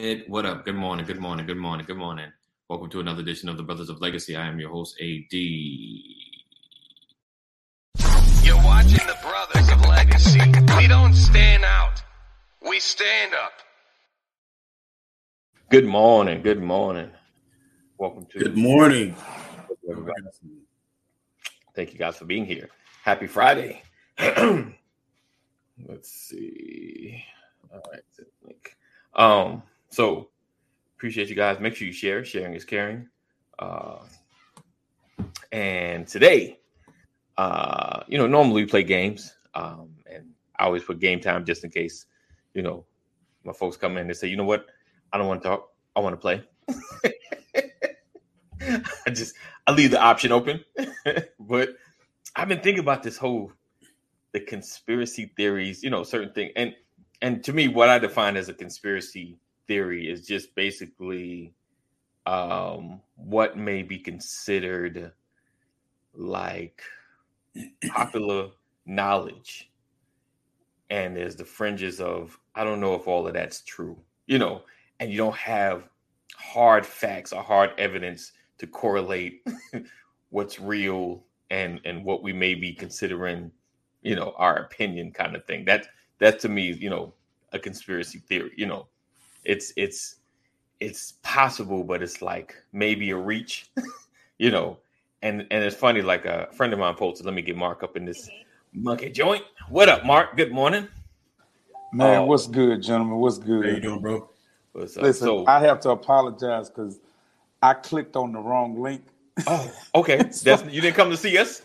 Ed, what up? Good morning, good morning, good morning, good morning. Welcome to another edition of the Brothers of Legacy. I am your host, AD. You're watching the Brothers of Legacy. We don't stand out, we stand up. Good morning, good morning. Welcome to Good morning. everybody. Thank you guys for being here. Happy Friday. Let's see. All right. Um, so appreciate you guys. Make sure you share. Sharing is caring. Uh, and today, uh, you know, normally we play games. Um, and I always put game time just in case, you know, my folks come in and say, you know what, I don't want to talk. I want to play. I just I leave the option open. but I've been thinking about this whole the conspiracy theories, you know, certain thing. And and to me, what I define as a conspiracy theory is just basically um what may be considered like popular knowledge. And there's the fringes of I don't know if all of that's true, you know, and you don't have hard facts or hard evidence to correlate what's real and and what we may be considering you know our opinion kind of thing that that to me you know a conspiracy theory you know it's it's it's possible but it's like maybe a reach you know and and it's funny like a friend of mine posted let me get mark up in this mm-hmm. monkey joint what up mark good morning Man, Oh. what's good, gentlemen? What's good? How you doing, bro? What's up? Listen, so I have to apologize because I clicked on the wrong link. oh okay that's you didn't come to see us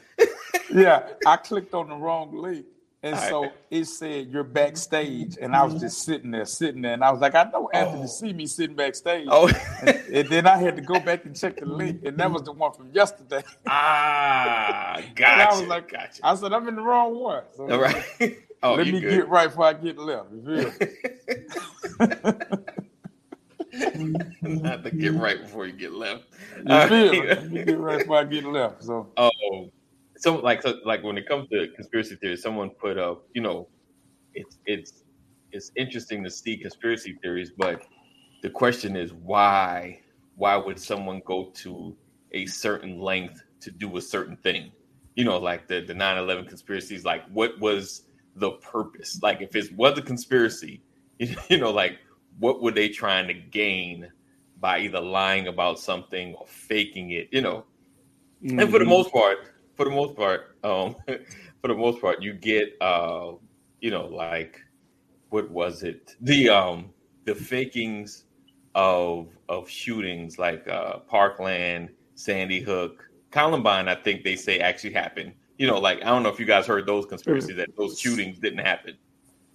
Yeah, I clicked on the wrong link. And All so right. it said you're backstage. And I was just sitting there, sitting there. And I was like, I know Anthony Oh. see me sitting backstage. oh And, and then I had to go back and check the link. And that was the one from yesterday. ah And I was like, gotcha I said, I'm in the wrong one. So all right oh let me good. get right before I get left. You feel? Not to get right before you get left. You feel me? right. Let me get right before I get left. So Oh, so like so like when it comes to conspiracy theories, someone put up, you know, it's it's it's interesting to see conspiracy theories, but the question is why why would someone go to a certain length to do a certain thing? You know, like the the 9/11 conspiracies, like what was the purpose? Like if it was a conspiracy, you know, like what were they trying to gain by either lying about something or faking it, you know? and for the Mhm. most part, for the most part, um, for the most part, you get, uh, you know, like what was it? The um, the fakings of of shootings like uh, Parkland, Sandy Hook, Columbine. I think they say actually happened. You know, like I don't know if you guys heard those conspiracies that those shootings didn't happen.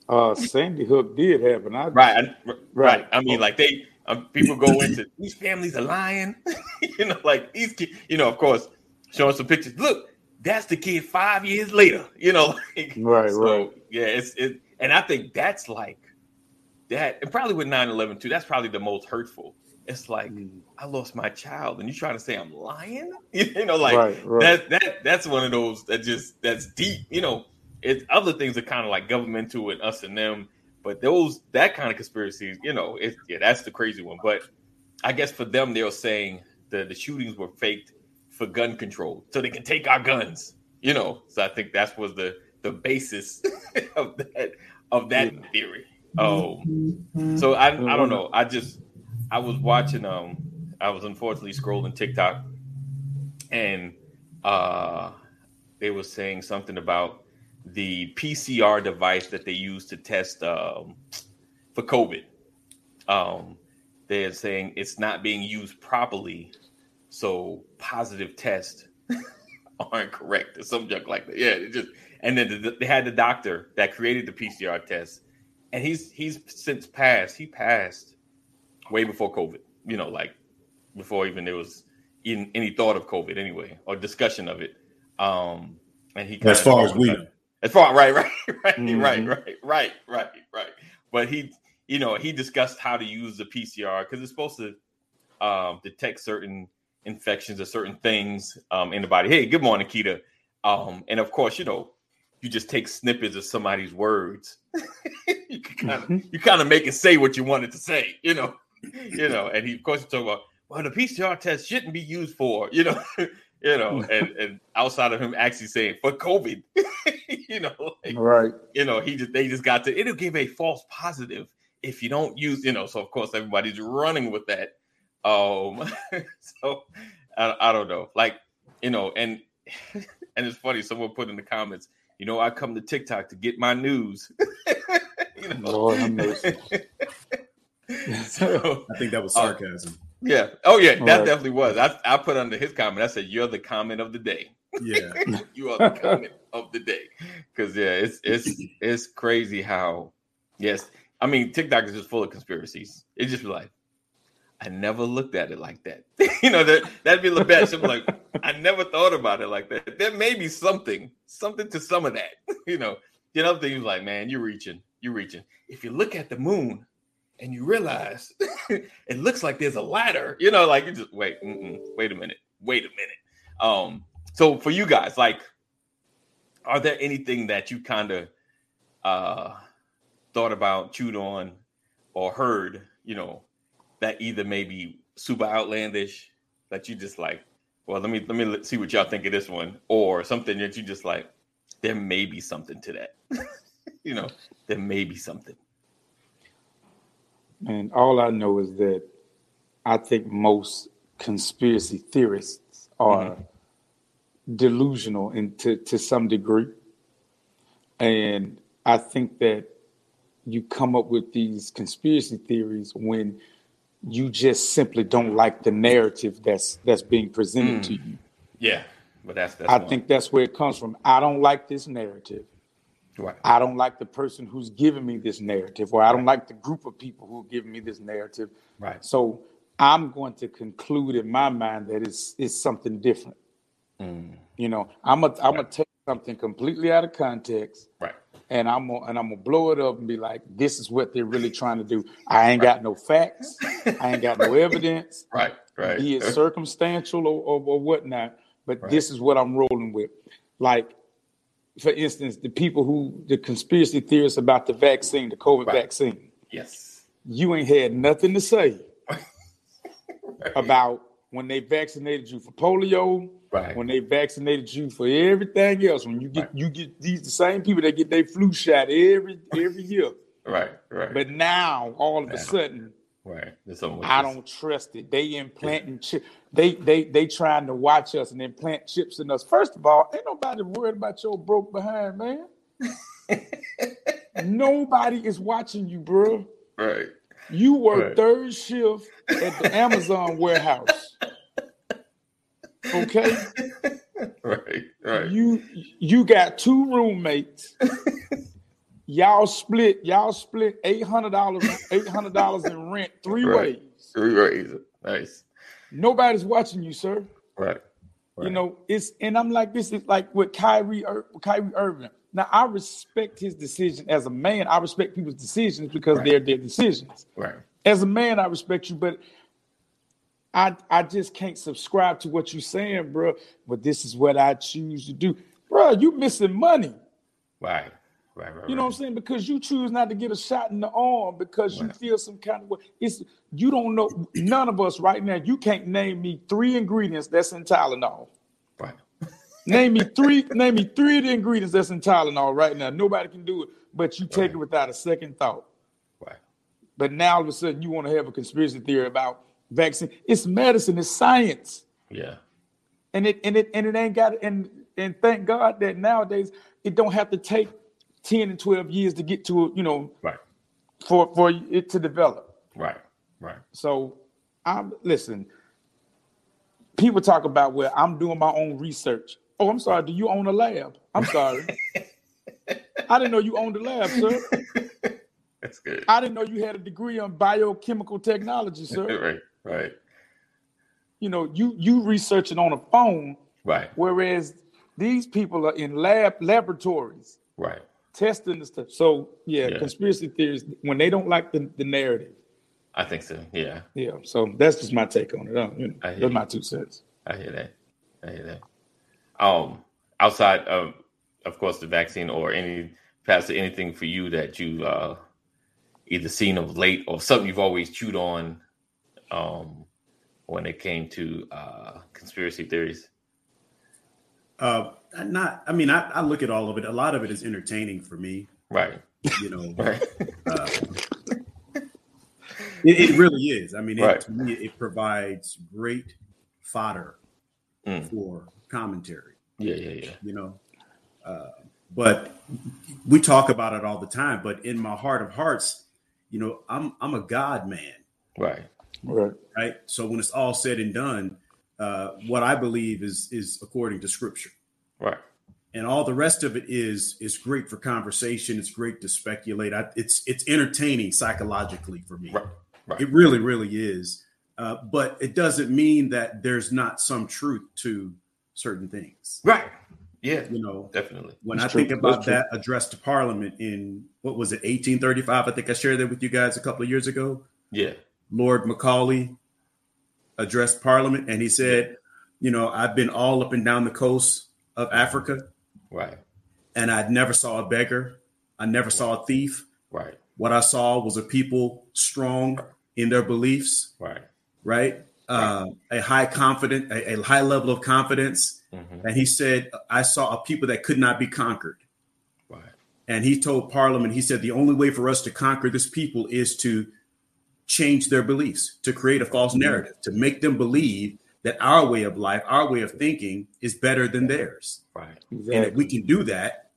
Uh, Sandy Hook did happen. I, Right, I, right. Right. I mean, like they um, people go into these families are lying. you know, like these, you know, of course, showing some pictures. Look, that's the kid five years later. You know, Right, so, right. Yeah, it's it, and I think that's like that, and probably with 9-11 too. That's probably the most hurtful. It's like Mm. I lost my child, and you trying to say I'm lying? You know, like right, right. that that that's one of those that just that's deep. You know, it's other things are kind of like governmental and us and them, but those that kind of conspiracies, you know, it's yeah, that's the crazy one. But I guess for them, they're saying the the shootings were faked for gun control, so they can take our guns. You know, so I think that was the the basis of that of that Yeah. theory. Oh, so I I don't know. I just I was watching um I was unfortunately scrolling TikTok and uh they were saying something about the PCR device that they use to test um for COVID. Um they're saying it's not being used properly, so positive tests aren't correct or some junk like that. Yeah, it just and then the, they had the doctor that created the PCR test, and he's he's since passed. He passed way before COVID. You know, like before even there was in any thought of COVID anyway or discussion of it. Um, and he As far as we know. as far right, right, right, Mhm. right, right, right, right, right. But he, you know, he discussed how to use the PCR because it's supposed to um, detect certain infections or certain things um, in the body. Hey, good morning, Keita. Um, and of course, you know, you just take snippets of somebody's words. you kind of Mhm. you kind of make it say what you want it to say, you know. you know, and he of course he talk about well the PCR test shouldn't be used for, you know, you know, and and outside of him actually saying for COVID, you know, like, Right. you know, he just they just got to it'll give a false positive if you don't use, you know. So of course everybody's running with that. Um, so I, I don't know, like you know, and and it's funny. Someone put in the comments, you know, I come to TikTok to get my news. you know, Lord have mercy. so I think that was Uh, sarcasm. yeah, oh yeah, that Right. definitely was. I I put under his comment. I said, "You're the comment of the day." Yeah. you are the comment of the day because yeah it's it's it's crazy how yes i mean tiktok is just full of conspiracies it just like i never looked at it like that. You know that that'd be the best. I'm like i never thought about it like that. There may be something something to some of that you know. The other thing is like man you're reaching you're reaching. If you look at the moon and you realize it looks like there's a ladder you know like you just wait wait a minute wait a minute. Um so for you guys, like, are there anything that you kind of uh thought about, chewed on, or heard, you know, that either may be super outlandish that you just like, well, let me let me see what y'all think of this one, or something that you just like, there may be something to that. you know, there may be something. And all I know is that I think most conspiracy theorists are mm-hmm. delusional and to, to some degree. And I think that you come up with these conspiracy theories when you just simply don't like the narrative that's that's being presented to you. Yeah, but that's that's I one. think that's where it comes from. I don't like this narrative. right. I don't like the person who's giving me this narrative, or I don't like the group of people who are giving me this narrative. Right. So I'm going to conclude in my mind that it's it's something different. Mm, You know, I'm a I'm gonna take something completely out of context, right. And I'm gonna and I'm gonna blow it up and be like, this is what they're really trying to do. I ain't got no facts. I ain't got no evidence. Right. Right. Be it circumstantial or, or, or whatnot, but Right. this is what I'm rolling with. Like, for instance, the people who the conspiracy theorists about the vaccine, the COVID Right. vaccine, yes. you ain't had nothing to say Right. about when they vaccinated you for polio, Right. when they vaccinated you for everything else. When you get Right. you get these the same people that get their flu shot every every year. Right. Right. But now all of Now. a sudden, right. There's something with I this. don't trust it. They implanting chip. They they they trying to watch us and implant chips in us. First of all, ain't nobody worried about your broke behind, man. nobody is watching you, bro. Right. You work Right. third shift at the Amazon warehouse. Okay, Right. Right. you you got two roommates. Y'all split. Y'all split eight hundred dollars. Eight hundred dollars in rent three Right. ways. Right. Nice. Nobody's watching you, sir. Right. You know, it's and I'm like, this is like with Kyrie, Ir- Kyrie Irving. Now I respect his decision as a man. I respect people's decisions because Right. they're their decisions. Right. As a man, I respect you, but I I just can't subscribe to what you're saying, bro. But this is what I choose to do, bro. You missing money. Right. Right. Right. You know what I'm saying? Because you choose not to get a shot in the arm because you feel some kind of way. It's you don't know. None of us right now. You can't name me three ingredients that's in Tylenol. Right. Name me three. name me three of the ingredients that's in Tylenol right now. Nobody can do it, but you take it without a second thought. Right. But now all of a sudden you want to have a conspiracy theory about vaccine. It's medicine. It's science, Yeah. and it and it and it ain't got. And and thank God that nowadays it don't have to take ten and twelve years to get to a, you know Right. for for it to develop. Right. Right. So I'm listen. People talk about well, I'm doing my own research. Oh, I'm sorry. Do you own a lab? I'm sorry. I didn't know you owned a lab, sir. That's good. I didn't know you had a degree in biochemical technology, sir. right. Right. You know, you you researching on a phone, Right. whereas these people are in lab laboratories Right. testing the stuff. So yeah, Yeah. conspiracy theories when they don't like the, the narrative. I think so. Yeah. Yeah. So that's just my take on it. Uh, you know, I that's my two cents. I hear that. I hear that. Um, outside of, of course, the vaccine or any pastor, anything for you that you uh either seen of late or something you've always chewed on um, when it came to uh, conspiracy theories? Uh, not. I mean, I, I look at all of it. A lot of it is entertaining for me. Right. You know, Right. uh, it, it really is. I mean, it, Right. to me, it provides great fodder Mm. for commentary. Yeah. Yeah. Yeah. You know, uh, but we talk about it all the time. But in my heart of hearts, you know, I'm I'm a God man. Right. Right. right? So when it's all said and done, uh, what I believe is is according to Scripture, Right. and all the rest of it is is great for conversation. It's great to speculate. I, it's it's entertaining psychologically for me. Right. Right. It really, really is. Uh, but it doesn't mean that there's not some truth to certain things. Right. Yeah. You know, Definitely. when That's I think about that address to Parliament in what was it, 1835? I think I shared that with you guys a couple of years ago. Yeah. Lord Macaulay addressed Parliament, and he said, "You know, I've been all up and down the coast of Africa, Right. and I never saw a beggar. I never saw a thief. Right. What I saw was a people strong in their beliefs, Right. right? Uh, a high confident, a, a high level of confidence." hmm And he said, "I saw a people that could not be conquered." Right. And he told Parliament, he said, the only way for us to conquer this people is to change their beliefs, to create a false narrative, to make them believe that our way of life, our way of thinking is better than theirs. Right. And if we can do that,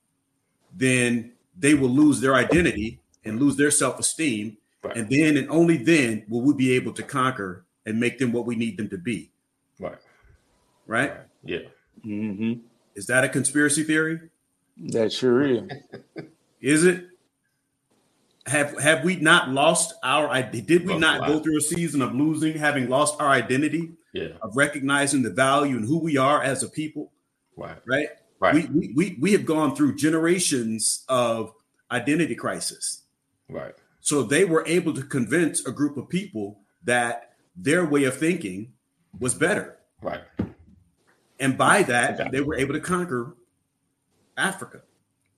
then they will lose their identity and lose their self esteem. Right. And then and only then will we be able to conquer and make them what we need them to be. Right. Right? Right. Yeah. hmm Is that a conspiracy theory? That sure is. Is it? Have have we not lost our? Did we not go through a season of losing, having lost our identity, Yeah. of recognizing the value and who we are as a people? Right. Right. Right. We, we we we have gone through generations of identity crisis. right. So they were able to convince a group of people that their way of thinking was better, Right. and by that they were able to conquer Africa.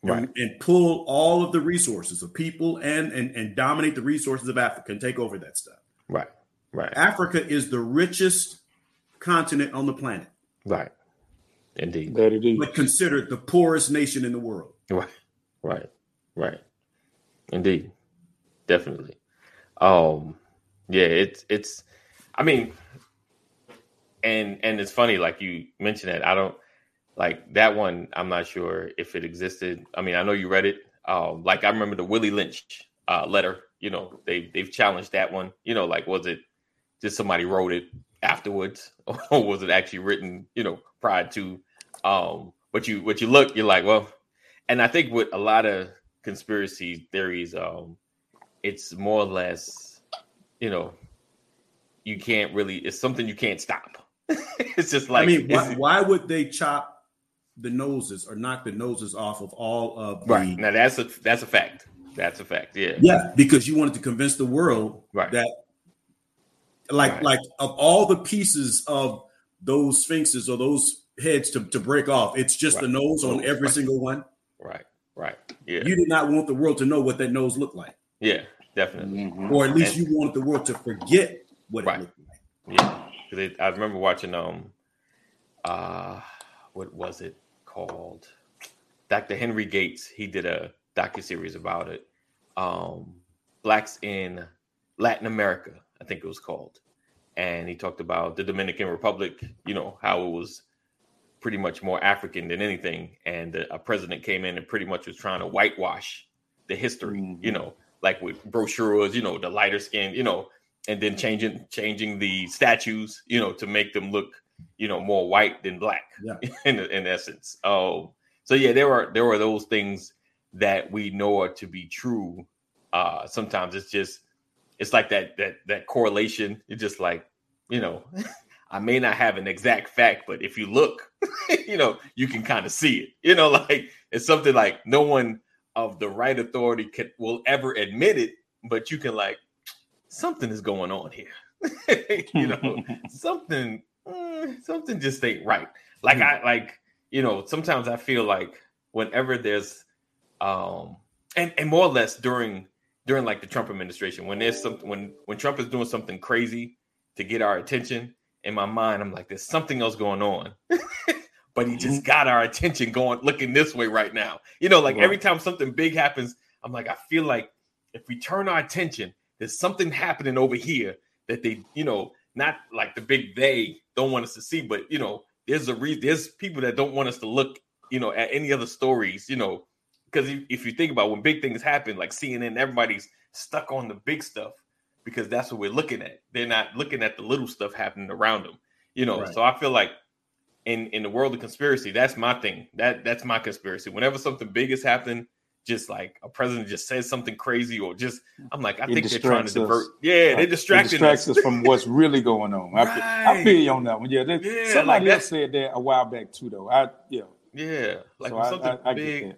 Right. and, and pull all of the resources of people and, and and dominate the resources of Africa and take over that stuff. Right. Right. Africa is the richest continent on the planet, Right. Indeed. That it is. but considered the poorest nation in the world. Right. Right. Right. Indeed. Definitely. Um yeah, it's it's I mean and and it's funny like you mentioned that I don't like that one I'm not sure if it existed. I mean, I know you read it. Um like I remember the Willie Lynch uh letter, you know, they they've challenged that one. You know, like was it just somebody wrote it afterwards or was it actually written, you know, prior to um but you what you look you're like, well, and I think with a lot of conspiracy theories, um, it's more or less, you know, you can't really. It's something you can't stop. it's just like I mean, why, why would they chop the noses or knock the noses off of all of the right now. That's a that's a fact. That's a fact. Yeah. Yeah, because you wanted to convince the world Right. that like Right. like of all the pieces of those sphinxes or those heads to, to break off, it's just the nose on every Right. single one. Right. Right. Yeah. You did not want the world to know what that nose looked like. yeah. Definitely. Mhm. Or at least And- you wanted the world to forget what Right. it looked like. Yeah, because I remember watching um, uh, what was it called? Dr. Henry Gates. He did a docu series about it. Um, blacks in Latin America, I think it was called, and he talked about the Dominican Republic. You know how it was pretty much more African than anything, and a president came in and pretty much was trying to whitewash the history. Mhm. You know, like with brochures. You know, the lighter skin. You know, and then changing changing the statues, you know, to make them look, you know, more white than black. Yeah. In in essence. Oh, so yeah, there are there are those things that we know are to be true. Uh, sometimes it's just it's like that that that correlation. It's just like you know, I may not have an exact fact, but if you look, you know, you can kind of see it. You know, like it's something like no one of the right authority can will ever admit it, but you can like something is going on here. you know, something mm, something just ain't right. Like I like, you know, sometimes I feel like whenever there's um and and more or less during during like the Trump administration when there's something when when Trump is doing something crazy to get our attention. In my mind, I'm like, there's something else going on. but he just got our attention going, looking this way right now. You know, like Right. every time something big happens, I'm like, I feel like if we turn our attention, there's something happening over here that they, you know, not like the big they don't want us to see, but you know, there's a reason. There's people that don't want us to look, you know, at any other stories, you know, because if, if you think about when big things happen, like CNN, everybody's stuck on the big stuff because that's what we're looking at. They're not looking at the little stuff happening around them, you know. Right. So I feel like in in the world of conspiracy, that's my thing. That that's my conspiracy. Whenever something big is happening, just like a president just says something crazy, or just I'm like, I It think they're trying to distracts us. divert. Yeah, they're It distracts us. us from what's really going on. I, feel, I feel you on that one. Yeah, they- Yeah, somebody like else said that a while back too, though. I yeah, Yeah, like so something I, I big.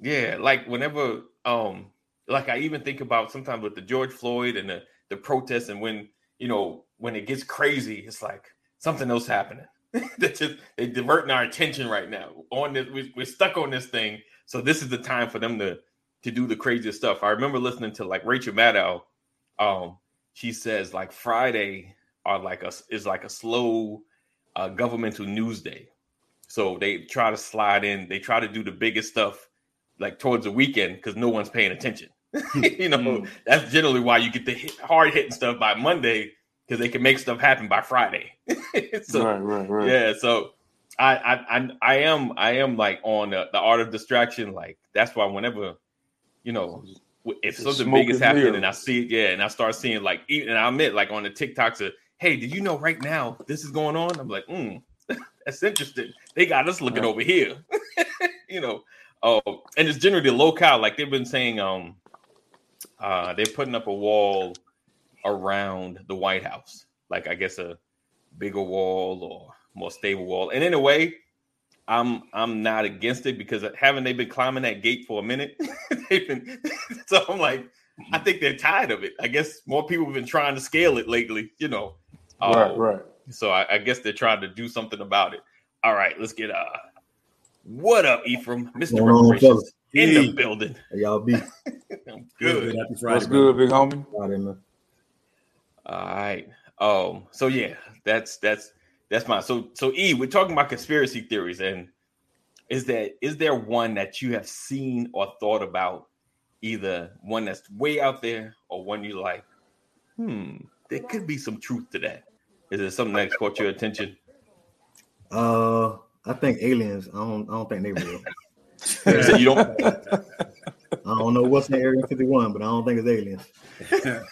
Yeah, like whenever um like I even think about sometimes with the George Floyd and the the protests and when you know when it gets crazy, it's like something else happening. They're just they diverting our attention right now on this. We, we're stuck on this thing, so this is the time for them to to do the craziest stuff. I remember listening to like Rachel Maddow. Um, she says like Friday are like a is like a slow uh, governmental news day. So they try to slide in. They try to do the biggest stuff like towards the weekend because no one's paying attention. you know, Mm. that's generally why you get the hit, hard hitting stuff by Monday because they can make stuff happen by Friday. so right, right, right. yeah, so I, I I I am I am like on the, the art of distraction. Like that's why whenever you know if It's something big is and happening and I see it, yeah, and I start seeing like even and I admit like on the TikToks, of, hey, did you know right now this is going on? I'm like, mm, that's interesting. They got us looking Right. over here, you know. Oh, and it's generally locale. Like they've been saying, um, uh, they're putting up a wall around the White House, like I guess a bigger wall or more stable wall. And in a way, I'm I'm not against it because haven't they been climbing that gate for a minute? They've been, so I'm like, I think they're tired of it. I guess more people have been trying to scale it lately, you know. right, Uh, right. So I, I guess they're trying to do something about it. All right, let's get uh what up, Ephraim? Mr. Reparations in the building. Hey, y'all be I'm Good. good. Happy Friday. What's brother. good, big homie? out there, man. All right. Um. So yeah, that's that's that's my so so E. We're talking about conspiracy theories, and is that is there one that you have seen or thought about, either one that's way out there or one you like? Hmm. There could be some truth to that. Is there something that's caught your attention? Uh, I think aliens. I don't. I don't think they real. You you don't. I don't know what's in Area 51, but I don't think it's aliens.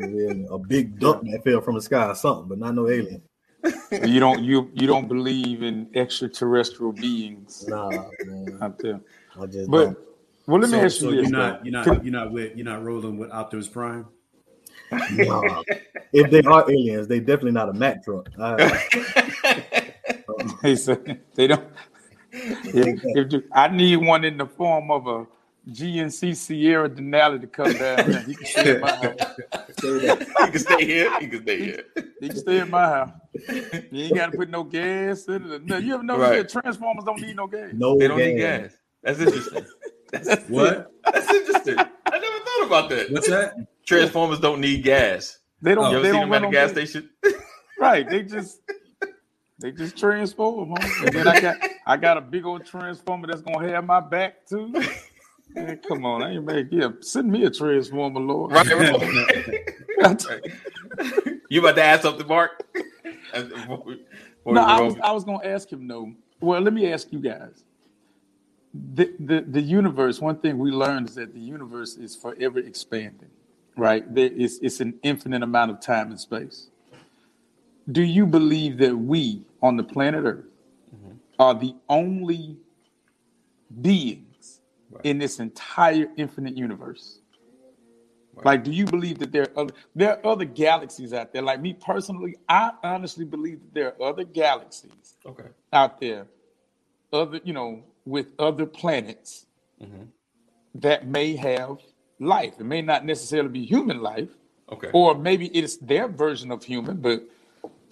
Yeah, a big duck that fell from the sky or something, but not no alien. You don't you you don't believe in extraterrestrial beings Nah, man. out there. I just But don't. well, let me so, ask so you you're not though. you're not you're not with you're not rolling with Optimus Prime. Nah. If they are aliens, they definitely not a Mack truck. I, They said they don't. If, if you- I need one in the form of a GMC Sierra Denali to come down. here. He can stay in my house. You can stay here. You can stay here. He can stay in my house. You ain't got to put no gas in it. No, you ever notice Right. that Transformers don't need no gas? no, They don't need gas. gas. That's interesting. That's, What? that's interesting. I never thought about that. What's that? Transformers don't need gas. They don't. You ever they seen don't them at run a gas gas. station? Right. They just they just transform. Huh? And then I got I got a big old transformer that's gonna have my back too. Man, come on, I ain't make yeah. Send me a transformer, Lord. Right, right. you about to ask something, Mark? Before we- before No, I was I was gonna ask him though. Well, let me ask you guys. The, the the universe. One thing we learned is that the universe is forever expanding. Right? There is it's an infinite amount of time and space. Do you believe that we on the planet Earth mm-hmm. are the only beings in this entire infinite universe? Like, do you believe that there are other, there are other galaxies out there? Like me personally, I honestly believe that there are other galaxies okay. out there, other you know, with other planets mm-hmm. that may have life. It may not necessarily be human life, Okay. or maybe it's their version of human. But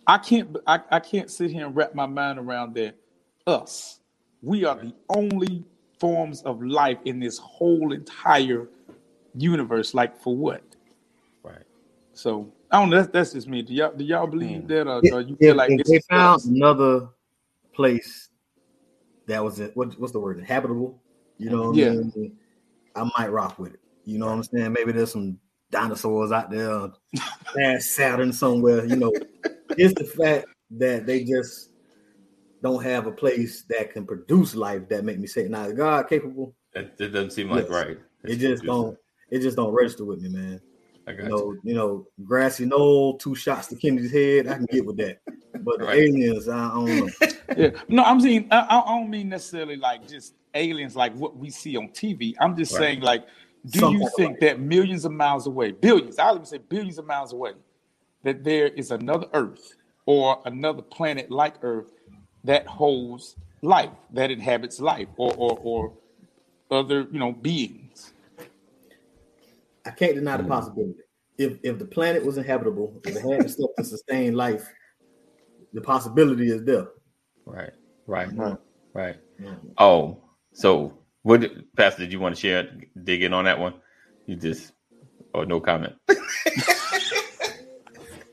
I can't, I, I can't sit here and wrap my mind around that. Us, we are the only forms of life in this whole entire universe. Like for what? Right. So I don't know. That's, that's just me. Do y'all do y'all believe Hmm. that, or, or you feel like they found us? another place that was it? what, what's the word inhabitable, you know, what Yeah. I, mean? I might rock with it. You know what I'm saying? Maybe there's some dinosaurs out there, past Saturn somewhere. You know, it's the fact that they just don't have a place that can produce life that make me say, "Now, is God capable?" It, it doesn't seem like Yes. right. It just don't. It just don't register with me, man. I got You you. know, you know, grassy knoll, two shots to Kennedy's head. I can get with that, but the Right. aliens, I, I don't know. Yeah, no, I'm saying I, I don't mean necessarily like just aliens like what we see on TV. I'm just Right. saying like, do Some you type of think that millions of miles away, billions, I'll even say billions of miles away, that there is another Earth or another planet like Earth that holds life, that inhabits life, or or, or other you know beings? I can't deny the Hmm. possibility. If if the planet was inhabitable, if it had the stuff to sustain life, the possibility is there. Right, right, Right. right. Yeah. Oh, so what, did- Pastor? Did you want to share, dig in on that one? You just, or no comment?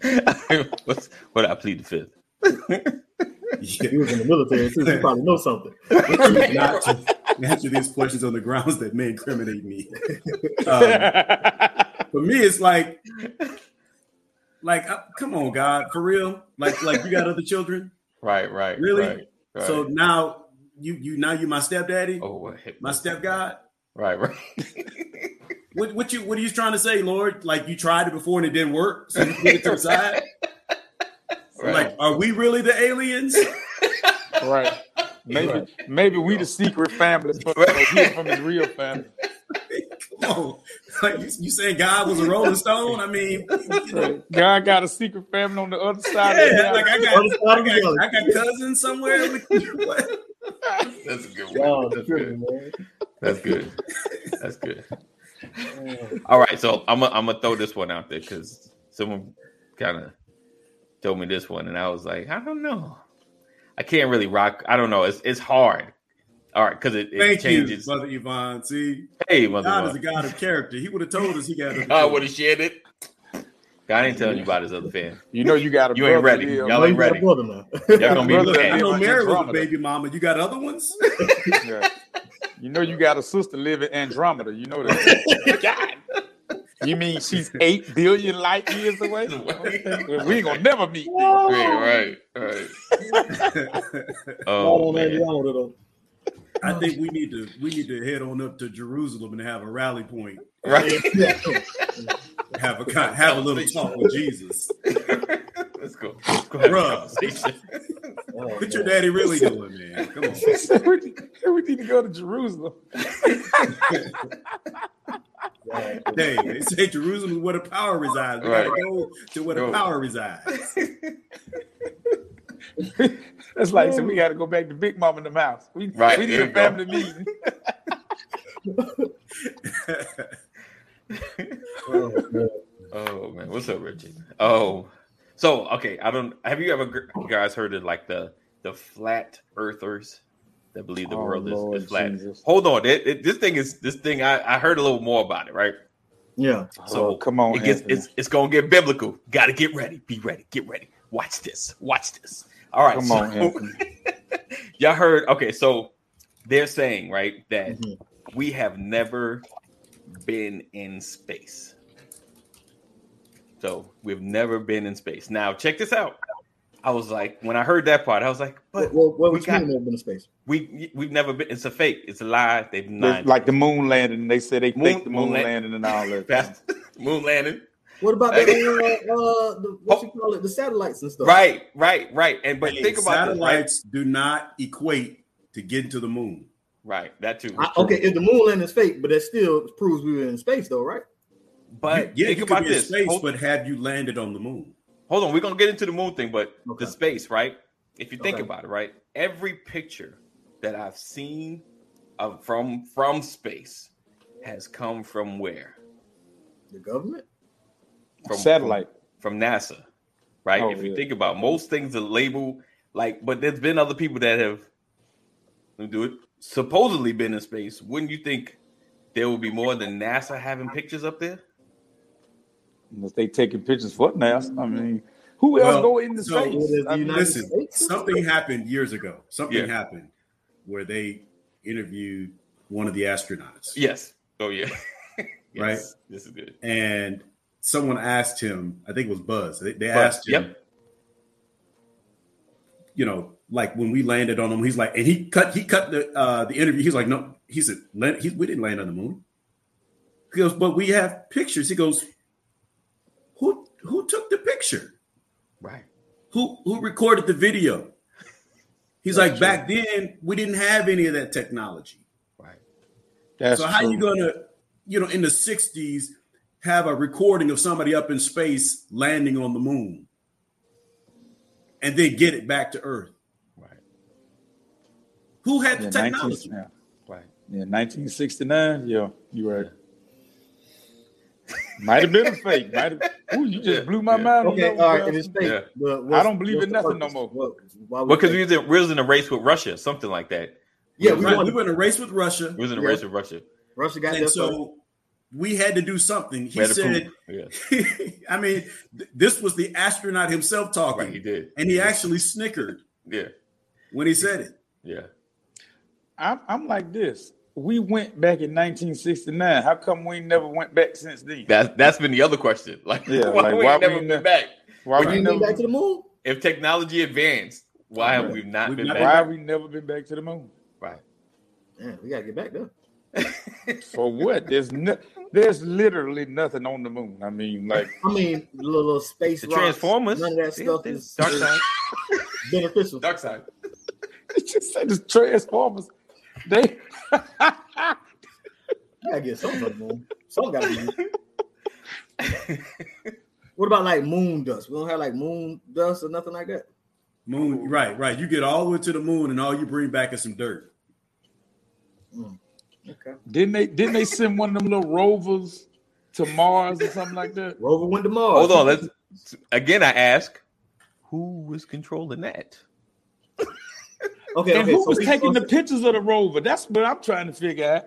What's what? I plead the fifth. He was in the military too. He probably know something. not to answer these questions on the grounds that may incriminate me. Um, for me, it's like, like, uh, come on, God, for real. Like, like you got other children, Right, right, Really? Right, right. so now you, you now you my stepdaddy, oh, what my step God. Right, right. What, what you what are you trying to say, Lord? Like you tried it before and it didn't work, so you put it to the side. Right. Like, are we really the aliens? right. Maybe maybe we the secret family, but Right. he from his real family. Come on, like you, you saying God was a Rolling Stone? I mean, you know, God got a secret family on the other side. of the yeah, like I got, Other side I got. I got cousins somewhere. What? That's a good one. Y'all That's tripping, good. That's good. That's good. All right, so I'm gonna I'm gonna throw this one out there because someone kind of told me this one, and I was like, I don't know. I can't really rock. I don't know. It's it's hard. All right, because it, it Thank you, changes. Mother Yvonne. See, hey, mother. God is a God of character. He would have told us he got. other God would have shared it. God ain't telling you about his other fan. You know you got a You ain't ready. live- Y'all ain't you got a ready. brother now. Y'all gonna be Brother, I mad. know Yeah, Mary was a baby mama. You got other ones? Yeah. You know you got a sister living Andromeda. You know that. God. You mean she's eight billion light years away? We ain't gonna never meet. these. right, right, right. Oh man. I think we need to we need to head on up to Jerusalem and have a rally point. Right. Have a have a little talk with Jesus. Let's go. Let's go have Bruh. Oh, What your daddy really doing, man? Come on. we, need, we need to go to Jerusalem. Yeah. Hey, they say Jerusalem is where the power resides. We gotta Right. go to where the Go. power resides. That's like so we got to go back to Big Mom in the house. We, Right, we need there a you go. family meeting. Oh, man. Oh man, what's up, Richard? Oh, so okay, I don't. Have you ever g- guys heard of like the the flat earthers that believe the Oh, world is, Lord is flat? Jesus. Hold on, it, it- this thing is this thing. I, I heard a little more about it, right? Yeah. So Oh, come on, it gets it's it's gonna get biblical. Got to get ready. Be ready. Get ready. Watch this. Watch this. All right. Come so, on, y'all heard? Okay, so they're saying right that Mhm. we have never been in space. So we've never been in space. Now check this out. I was like, when I heard that part, I was like, but What, what we was got- never been in space? we we've never been. It's a fake. It's a lie. They've not like the moon landing. They said they Moon- faked the moon, moon land- landing and all that. fast moon landing. What about the, uh, uh, the what you call it, the satellites and stuff? Right, right, right. And but Hey, think about this, right? satellites do not equate to getting to the moon. Right, that too. I, okay, if the moon landing is fake, but that still proves we were in space, though, right? But yeah, think you could about be in this. space, hold, but have you landed on the moon? hold on, we're gonna get into the moon thing, but Okay. the space, right? If you think Okay. about it, right? Every picture that I've seen of from from space has come from where? The government. From Satellite. from, from NASA, right? Oh, if you yeah. think about it, most things are labeled like, but there's been other people that have let me do it supposedly been in space. Wouldn't you think there would be more than NASA having pictures up there? Unless they taking pictures for NASA. I mean, who else Well, go into so- space? Well, I mean, Listen, States? something happened years ago. Something Yeah. happened where they interviewed one of the astronauts, Yes. Oh yeah. Yes. Right. This is good. and someone asked him. I think it was Buzz. They, they Buzz, asked him, yep. you know, like when we landed on him. He's like, and he cut he cut the uh the interview. He's like, no, he said, "Land- he, we didn't land on the moon. He goes, but we have pictures. He goes, who who took the picture? Right. Who who recorded the video? He's That's like, back then we didn't have any of that technology. Right. that's so how true. you gonna, you know, in the '60s, have a recording of somebody up in space landing on the moon, and then get it back to Earth? Right. Who had the Yeah, technology? 19, yeah, right. Yeah, 1969. Yeah, you right. Might have been a fake. Might have. Ooh, you just Yeah, blew my yeah. mind. Okay, that all right, and it's fake. Yeah. but I don't believe in the nothing no more. What, why we Because we was in, we was in a race with Russia, something like that. yeah, we Right, won. we were in a race with Russia, We was in a Yeah. race with Russia. Russia got there and first. so we had to do something. He We had to said, yeah. I mean, th- this was the astronaut himself talking, Right. He did. and he actually snickered Yeah. when he said it. Yeah. I'm, I'm like this. We went back in 1969. How come we never went back since then? That that's been the other question. Like, Yeah, why like, we why never we been ne- back? Why we ain't been never? back to the moon? If technology advanced, why have we not We've been not back? Why have we never been back to the moon? Right. Man, we gotta get back there. For what? There's no, there's literally nothing on the moon. I mean, like I mean, little, little space The rocks, Transformers. None of that stuff there's is, Dark side. beneficial. Dark side. you just said the Transformers. They You gotta get something from the moon. Something gotta be. What about like moon dust? We don't have like moon dust or nothing like that. Moon, right, right. You get all the way to the moon, and all you bring back is some dirt. Hmm, okay. didn't they didn't they send one of them little rovers to Mars or something like that? Rover went to Mars. Hold on. Let's again. I ask, who was controlling that? Okay, And okay. who so was we- taking the pictures of the rover? That's what I'm trying to figure out.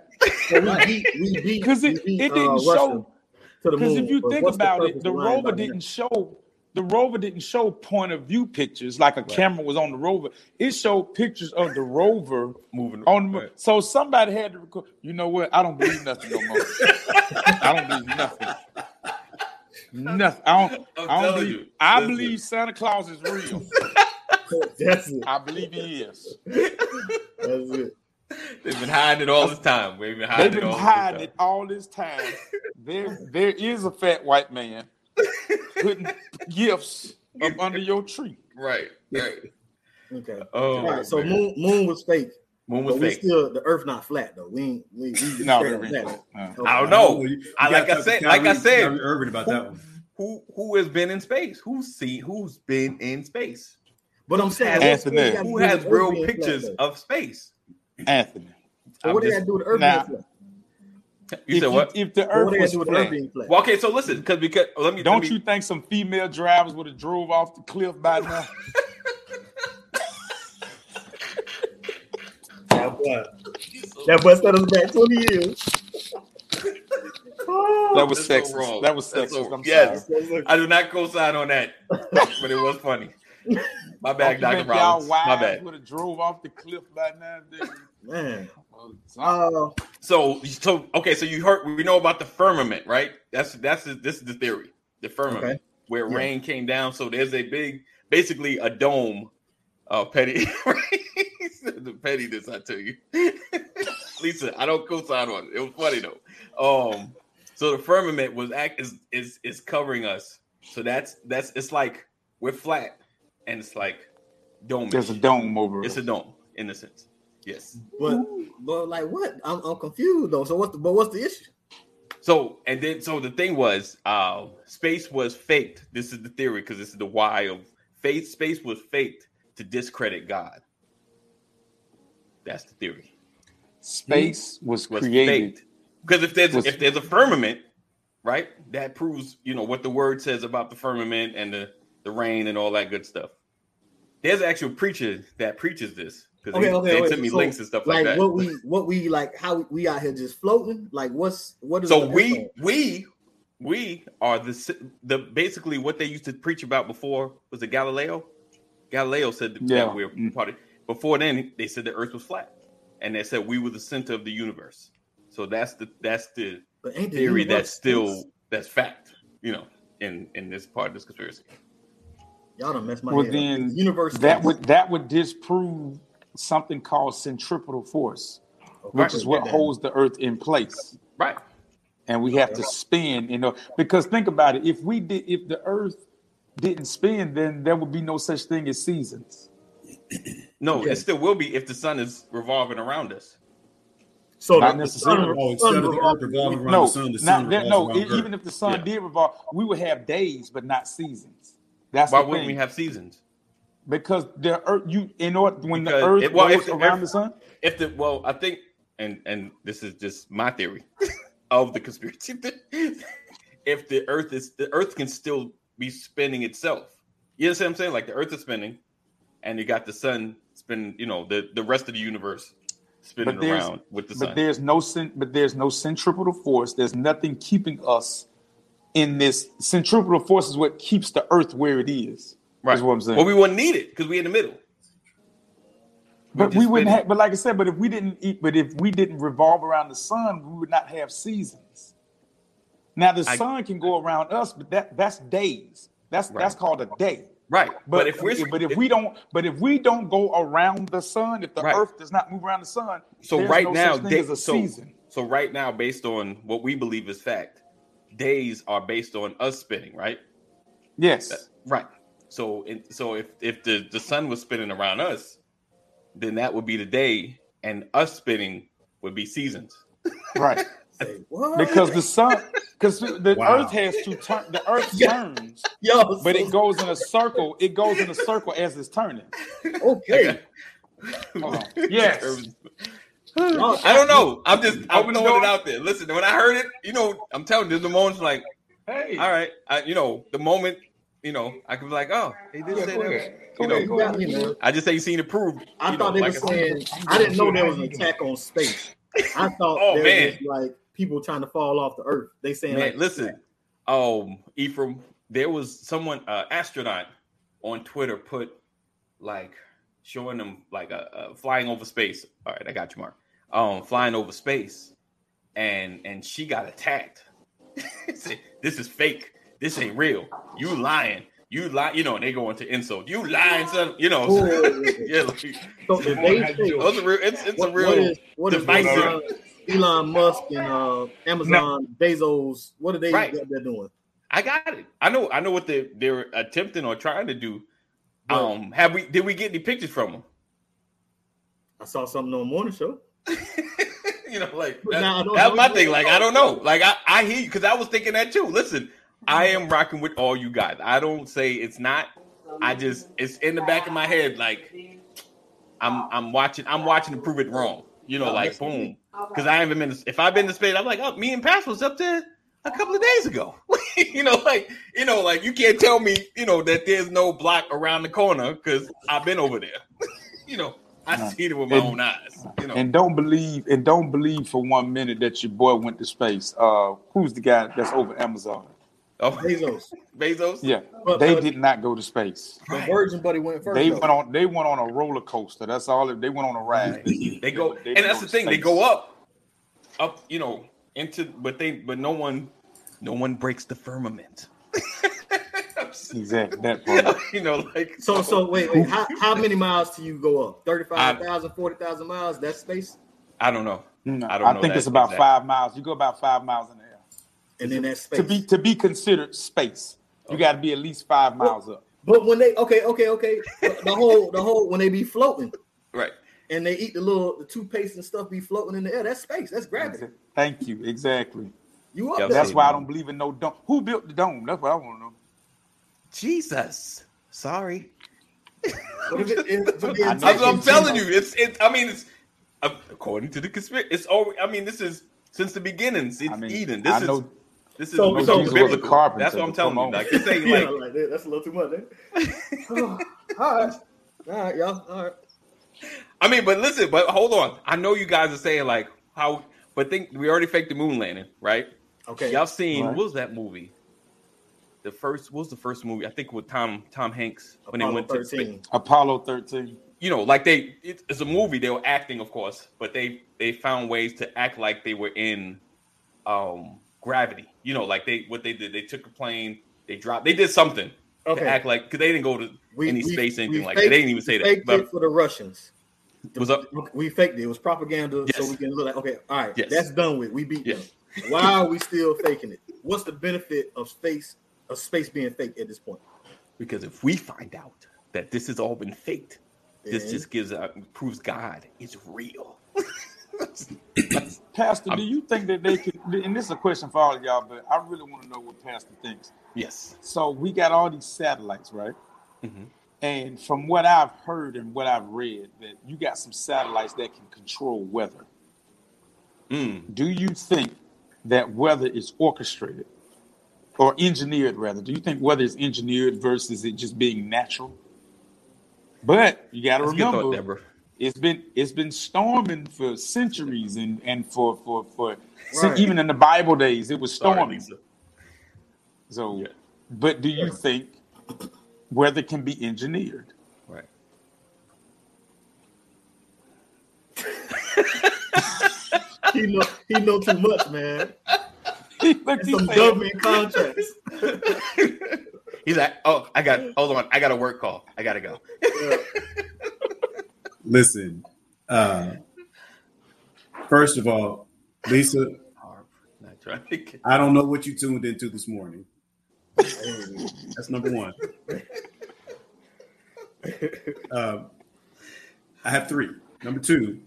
we beat, we beat, Because it, beat, it didn't uh, show. Russia to the Because if you think about purpose it, the rover didn't that? show the rover didn't show point of view pictures like a camera was on the rover. It showed pictures of the rover Moving on the Right. so somebody had to record. You know what? I don't believe nothing no more. I don't believe nothing. Nothing. I don't. I'm I don't believe. you. I Listen. believe Santa Claus is real. That's it. I believe he is. That's it. They've been hiding it all this time. We've been hiding, They've hiding it been all hiding this it all this time. There, there is a fat white man putting gifts up under your tree. Right. Right. Okay. Oh, All right. So man. moon moon was fake. Moon was But we fake. still the Earth not flat though. We ain't we, we No, we there flat. flat. Uh, Okay. I don't know. You- you I- gotta like I said- like I said, Kyrie Irving about that one. Who who has been in space? Who's seen? Who's been in space? But I'm saying Anthony. what's- what's Who has real Earth being flat, pictures though? of space? Anthony, So what did just- that do with Earth Nah. being? You if, said what? if the Earth what was do Earth flat. Well, okay, so listen, because because let me don't let me, you think some female drivers would have drove off the cliff by now? That boy, that boy set us back 20 years. That was That's so wrong. that was That's sexist. so- I'm yes. sorry. I do not co-sign on that, but it was funny. My bad, Doctor think Rollins. My bad. would have drove off the cliff by now? Dude? Man. So, Uh, So so okay, so you heard we know about the firmament, right? That's that's the, this is the theory. The firmament Okay. where Yeah. rain came down. So there's a big, basically a dome. Uh, petty, the pettiness. I tell you, Lisa. I don't co-sign on it. It was funny though. Um, so the firmament was act is is is covering us. So that's that's it's like we're flat, and it's like dome. there's a dome over It's it. a dome in a sense. Yes. but but like what? I'm, I'm confused though. So what's the but what's the issue? So and then so the thing was, uh, space was faked. This is the theory because this is the why of faith. Space was faked to discredit God. That's the theory. Space was Was created. faked because if there's Was- if there's a firmament, right, that proves you know what the word says about the firmament and the the rain and all that good stuff. There's an actual preacher that preaches this because Okay, okay. they wait, sent me so, links and stuff like, like that. what we what we like how we out here just floating. Like what's what is so we Earth we we are the the basically what they used to preach about before was it Galileo? Galileo said that, Yeah. that we're mm. part of. Before then, they said the Earth was flat, and they said we were the center of the universe. So that's the that's the But the theory that's still that's fact. You know, in in this part of this conspiracy. Y'all done messed my Well, head. up. then The universe that would that would disprove something called centripetal force, oh, which is what holds the Earth in place. Right. and we have to spin you know because think about it if we did if the earth didn't spin then there would be no such thing as seasons No, Okay. it still will be if the sun is revolving around us. So Not the- the necessarily. Oh, sun- Oh, sun of the earth revolving around no the sun, the sun not that, revolves no around e- Earth. even if the sun Yeah. did revolve we would have days but not seasons that's Why wouldn't thing we have seasons? because the earth you in order when Because the earth it- well, goes if around earth- the sun If the well, I think, and and this is just my theory of the conspiracy. if the Earth is the Earth can still be spinning itself. You understand what I'm saying? Like the Earth is spinning, and you got the sun spinning. You know, the the rest of the universe spinning But around with the but sun. there's no but there's no centripetal force there's nothing keeping us in this centripetal force is what keeps the earth where it is Right. is what i'm saying Well, we wouldn't need it because we're in the middle. But we wouldn't have. But like I said, but if we didn't eat, but if we didn't revolve around the sun, we would not have seasons. Now the I- sun can go around us, but that that's days. That's Right. that's called a day. Right. But, But, if we're but if we don't but if we don't go around the sun, if the Right. Earth does not move around the sun, so right no now, such thing day- a so, season. so right now, based on what we believe is fact, days are based on us spinning, right? Yes, Right. So, it, so if if the the sun was spinning around us, then that would be the day, and us spinning would be seasons. right. Say, what? Because the sun, because the Wow. Earth has to turn. The Earth Yeah. turns, Yo, but it goes in a circle. It goes in a circle as it's turning. okay. Hold on. Yes. Y'all- I don't know. I'm just I'm Open the throwing door. it out there. Listen, when I heard it, you know, I'm telling you, the moment's like, Hey, all right, I, you know, the moment, you know, I could be like, oh, he did Yeah, say that. You know, ahead, go Yeah, you I just ain't seen it proved. I thought know, they like were saying. I didn't know there was an attack on space. I thought Oh, there man. was like people trying to fall off the earth. They saying Man, like, listen, um, Ephraim, there was someone, uh, astronaut on Twitter put like showing them like a, uh flying over space. All right, I got you, Mark. Um, flying over space, and and she got attacked. This is fake. This ain't real. You lying. You lie. You know, and they go into insult. You lying, son. You know. Oh. yeah, like, So if they say, those real. It's it's what, a real. what is what is divisive. Elon, Elon Musk and uh, Amazon Bezos? What are they Right. they're doing? I got it. I know. I know what they they're attempting or trying to do. But Um, have we? Did we get any pictures from them? I saw something on the morning show. you know, like that- now I don't that's my thing. Like I don't know. Like I, I hear you because I was thinking that too. Listen, I mm-hmm. am rocking with all you guys. I don't say it's not. I just it's in the back of my head. Like I'm I'm watching. I'm watching to prove it wrong. You know, oh, like boom. Because I haven't been. to- If I've been to space, I'm like, oh, me and Pass was up there a couple of days ago. you know, like you know, like you can't tell me, you know, that there's no block around the corner because I've been over there. you know, I No. seen it with my And- own eyes. You know, And don't believe and don't believe for one minute that your boy went to space. Uh, who's the guy that's over Amazon? oh, Bezos. Bezos. Yeah, But- they but did not go to space. The Virgin Buddy went first. They though. went on. They went on a roller coaster. That's all. They went on a ride. They go, They and that's go the to thing. They go up, up, you know, into, but they, but no one, no one breaks the firmament. Exactly that part. you know, like So so wait wait how, how many miles do you go up? 35,000, 40,000 miles? That space, I don't know. No, I I, don't know think that it's about exact- five miles. You go about five miles in the air and then that's space. to be to be considered space. You got to be at least five miles up. but when they okay okay okay the whole the whole when they be floating Right. and they eat the little the toothpaste and stuff be floating in the air. That's space. That's gravity. Thank you. Exactly. You up Yeah, there? That's why I don't believe in no dome. Who built the dome? That's what I want to know. Jesus. Sorry. But if it- if- but the I know. That's what I'm telling you. It's, it. I mean, it's uh, according to the conspiracy. It's always. I mean, this is since the beginning. It's I mean, Eden. This I is. know. This is So- this so- is so- biblical. Carpenter, That's what I'm telling come you. Like this ain't yeah, like like that. that's a little too much. Eh? all right, all right, y'all. All right. I mean, but listen, but hold on. I know you guys are saying like how, but think we already faked the moon landing, right? Okay. Y'all seen Right. what was that movie? The first what was the first movie? I think with Tom Tom Hanks when Apollo they went to 13. space. Apollo 13. You know, like they it, it's a movie. They were acting, of course, but they they found ways to act like they were in um gravity. You know, like they what they did. They took a plane, they dropped, they did something Okay. to act like because they didn't go to We- any we- space, anything like faked- that. They didn't even say that. But for the Russians. was up. We faked it. It was propaganda, so we can look like okay. All right, Yes. that's done with. We beat Yes. them. Why are we still faking it? What's the benefit of space of space being fake at this point? Because if we find out that this has all been faked, this just gives uh, proves God is real. Pastor, I'm- do you think that they could? And this is a question for all of y'all, but I really want to know what Pastor thinks. yes. So we got all these satellites, right? Mhm. And from what I've heard and what I've read, that you got some satellites that can control weather. Mm. Do you think that weather is orchestrated or engineered, rather? Do you think weather is engineered versus it just being natural? But you got to That's a good thought, remember, Deborah. it's been it's been storming for centuries, and and for for for Right. even in the Bible days, it was storming. Lisa. So, Yeah. but do you think weather can be engineered? Right. He know he know too much, man. That's some government contracts. He's like, oh, I got, hold on, I got a work call. I gotta go. Listen, uh, first of all, Lisa, Not trying to get- I don't know what you tuned into this morning. That's number one. Um, I have three. Number two,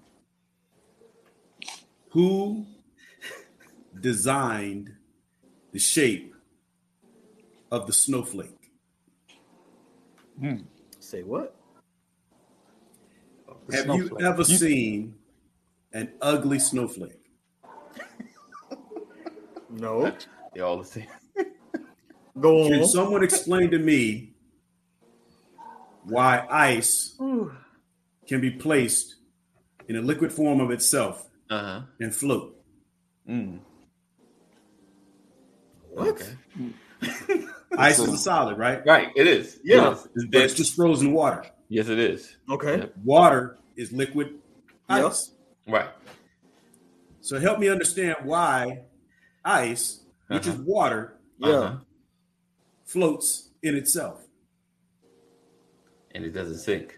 who designed the shape of the snowflake? Say what? Have snowflake. you ever You- seen an ugly snowflake? No. They all the same. Go on. Can on. someone explain to me why ice can be placed in a liquid form of itself Uh huh. and float? Mm. What? Okay. Ice is a solid, right? Right. It is. Yeah. It is. It's But it's just frozen water. yes, it is. Okay. Yep. Water is liquid Yep. Right. So help me understand why ice, which is Uh-huh. water, Yeah. Uh-huh. floats in itself. And it doesn't sink.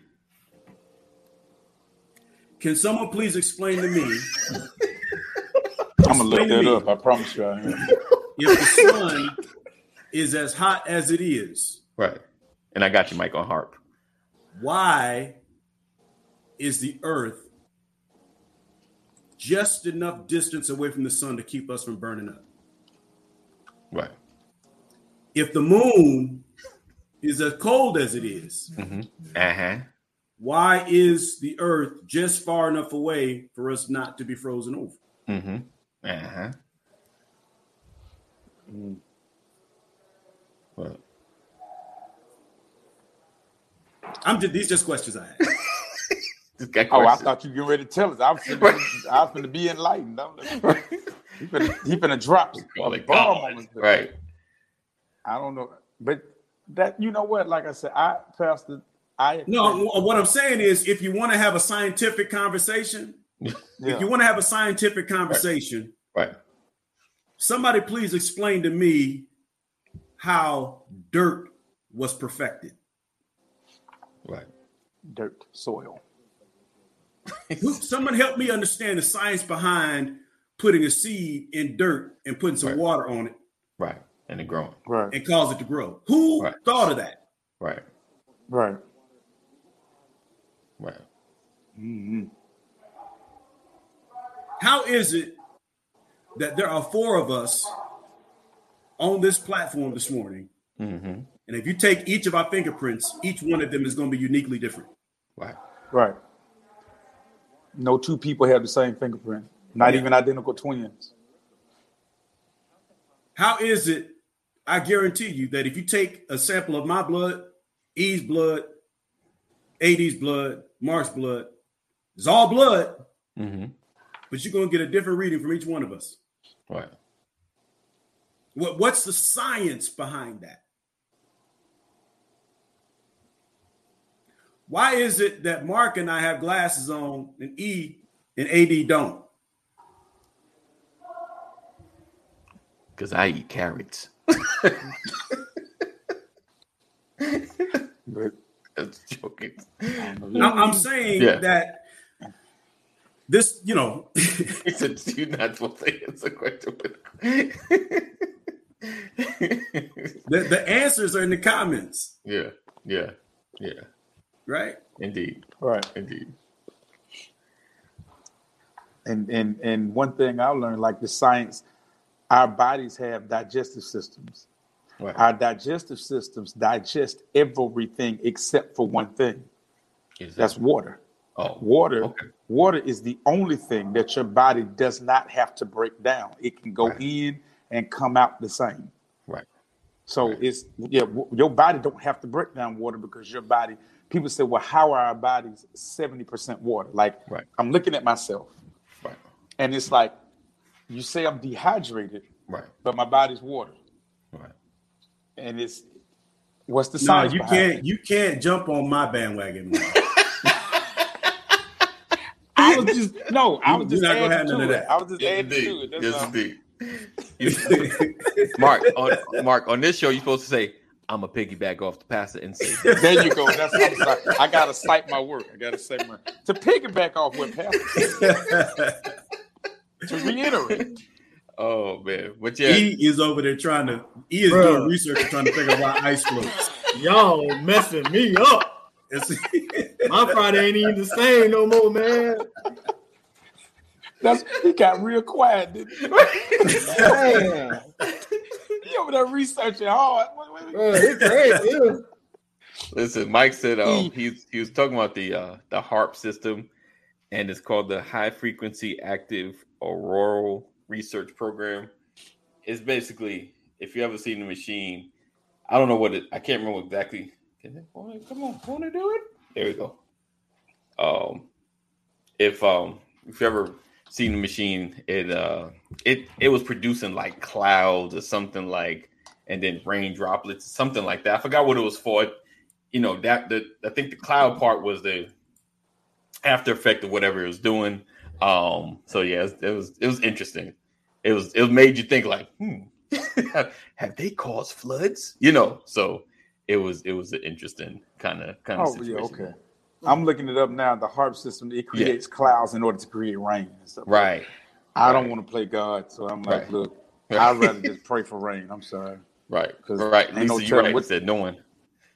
Can someone please explain to me I'm gonna look that me. up. I promise you. If the sun is as hot as it is, Right. And I got you, Mike, on HARP. why is the earth just enough distance away from the sun to keep us from burning up? Right. If the moon is as cold as it is, Uh huh. why is the earth just far enough away for us not to be frozen over? Mm-hmm. Uh huh. Well, I'm just these just questions I have. Oh, I thought you were ready to tell us. I was finna, I was finna be enlightened. I'm like, he finna, he finna drop Call a it bomb on. Right. I don't know, but that you know what? Like I said, I Pastor, I No, wh- what I'm saying is if you want to have a scientific conversation, yeah. if you want to have a scientific conversation, Right. Somebody please explain to me how dirt was perfected. Right. dirt soil. Someone help me understand the science behind putting a seed in dirt and putting some Right. water on it Right. And it growing. Right, and cause it to grow. Who Right. thought of that? Right. right. Right. hmm How is it that there are four of us on this platform this morning? Mm-hmm. And if you take each of our fingerprints, each one of them is going to be uniquely different. Right. Right. No two people have the same fingerprint. Not Yeah. even identical twins. How is it? I guarantee you that if you take a sample of my blood, E's blood, AD's blood, Mark's blood, it's all blood, Mm-hmm. but you're going to get a different reading from each one of us. Right. What, what's the science behind that? Why is it that Mark and I have glasses on and E and AD don't? Because I eat carrots. But That's joking. I'm, I'm saying Yeah. that this, you know, He said, "You're not supposed to answer question." the, the answers are in the comments, yeah, yeah, yeah. right? Indeed, right. indeed. And and and one thing I learned, like the science, our bodies have digestive systems. Right. Our digestive systems digest everything except for one thing. Is That's water. Oh, Water. Okay. Water is the only thing that your body does not have to break down. It can go Right. in and come out the same. right. So Right. it's yeah, w- your body don't have to break down water because your body. People say, well, how are our bodies seventy percent water? Like Right. I'm looking at myself, Right. and it's like you say I'm dehydrated, Right. but my body's water, Right. and it's what's the No, science? you can't. it? You can't jump on my bandwagon. Mark. I was just no, I was You're just not gonna have none of that. I was just Yes, adding to it. That's Yes, all. indeed. Mark, on, Mark, on this show, you're supposed to say, "I'm a piggyback off the pastor and say." this." There you go. That's what I'm saying. I gotta cite my work. I gotta say my to piggyback off what Pastor to reiterate. Oh man, but yeah, E is over there trying to. He is Bruh. doing research and trying to figure out why ice floats. Y'all messing me up. It's, My Friday ain't even the same no more, man. That's he got real quiet. Didn't he? Man, He over there researching hard. Yeah. listen. Mike said um, he's he was talking about the uh, the HARP system, and it's called the High Frequency Active Auroral Research Program. It's basically if you ever seen the machine, I don't know what it. I can't remember exactly. It, wanna- come on, want to do it? There we go. Um, if um if you ever seen the machine, it uh it it was producing like clouds or something like, and then rain droplets, something like that. I forgot what it was for. You know that the I think the cloud part was the after effect of whatever it was doing. Um, so yeah, it it was, it was interesting. It was it made you think like, hmm, have they caused floods? You know, so it was it was an interesting kind of kind of Oh yeah, situation. okay. I'm looking it up now. The HARP system it creates clouds in order to create rain. And stuff. Right. I don't want to play God, so I'm like, Right. look, I'd rather just pray for rain. I'm sorry. Right. Right. Lisa, no you're right. what- said no one,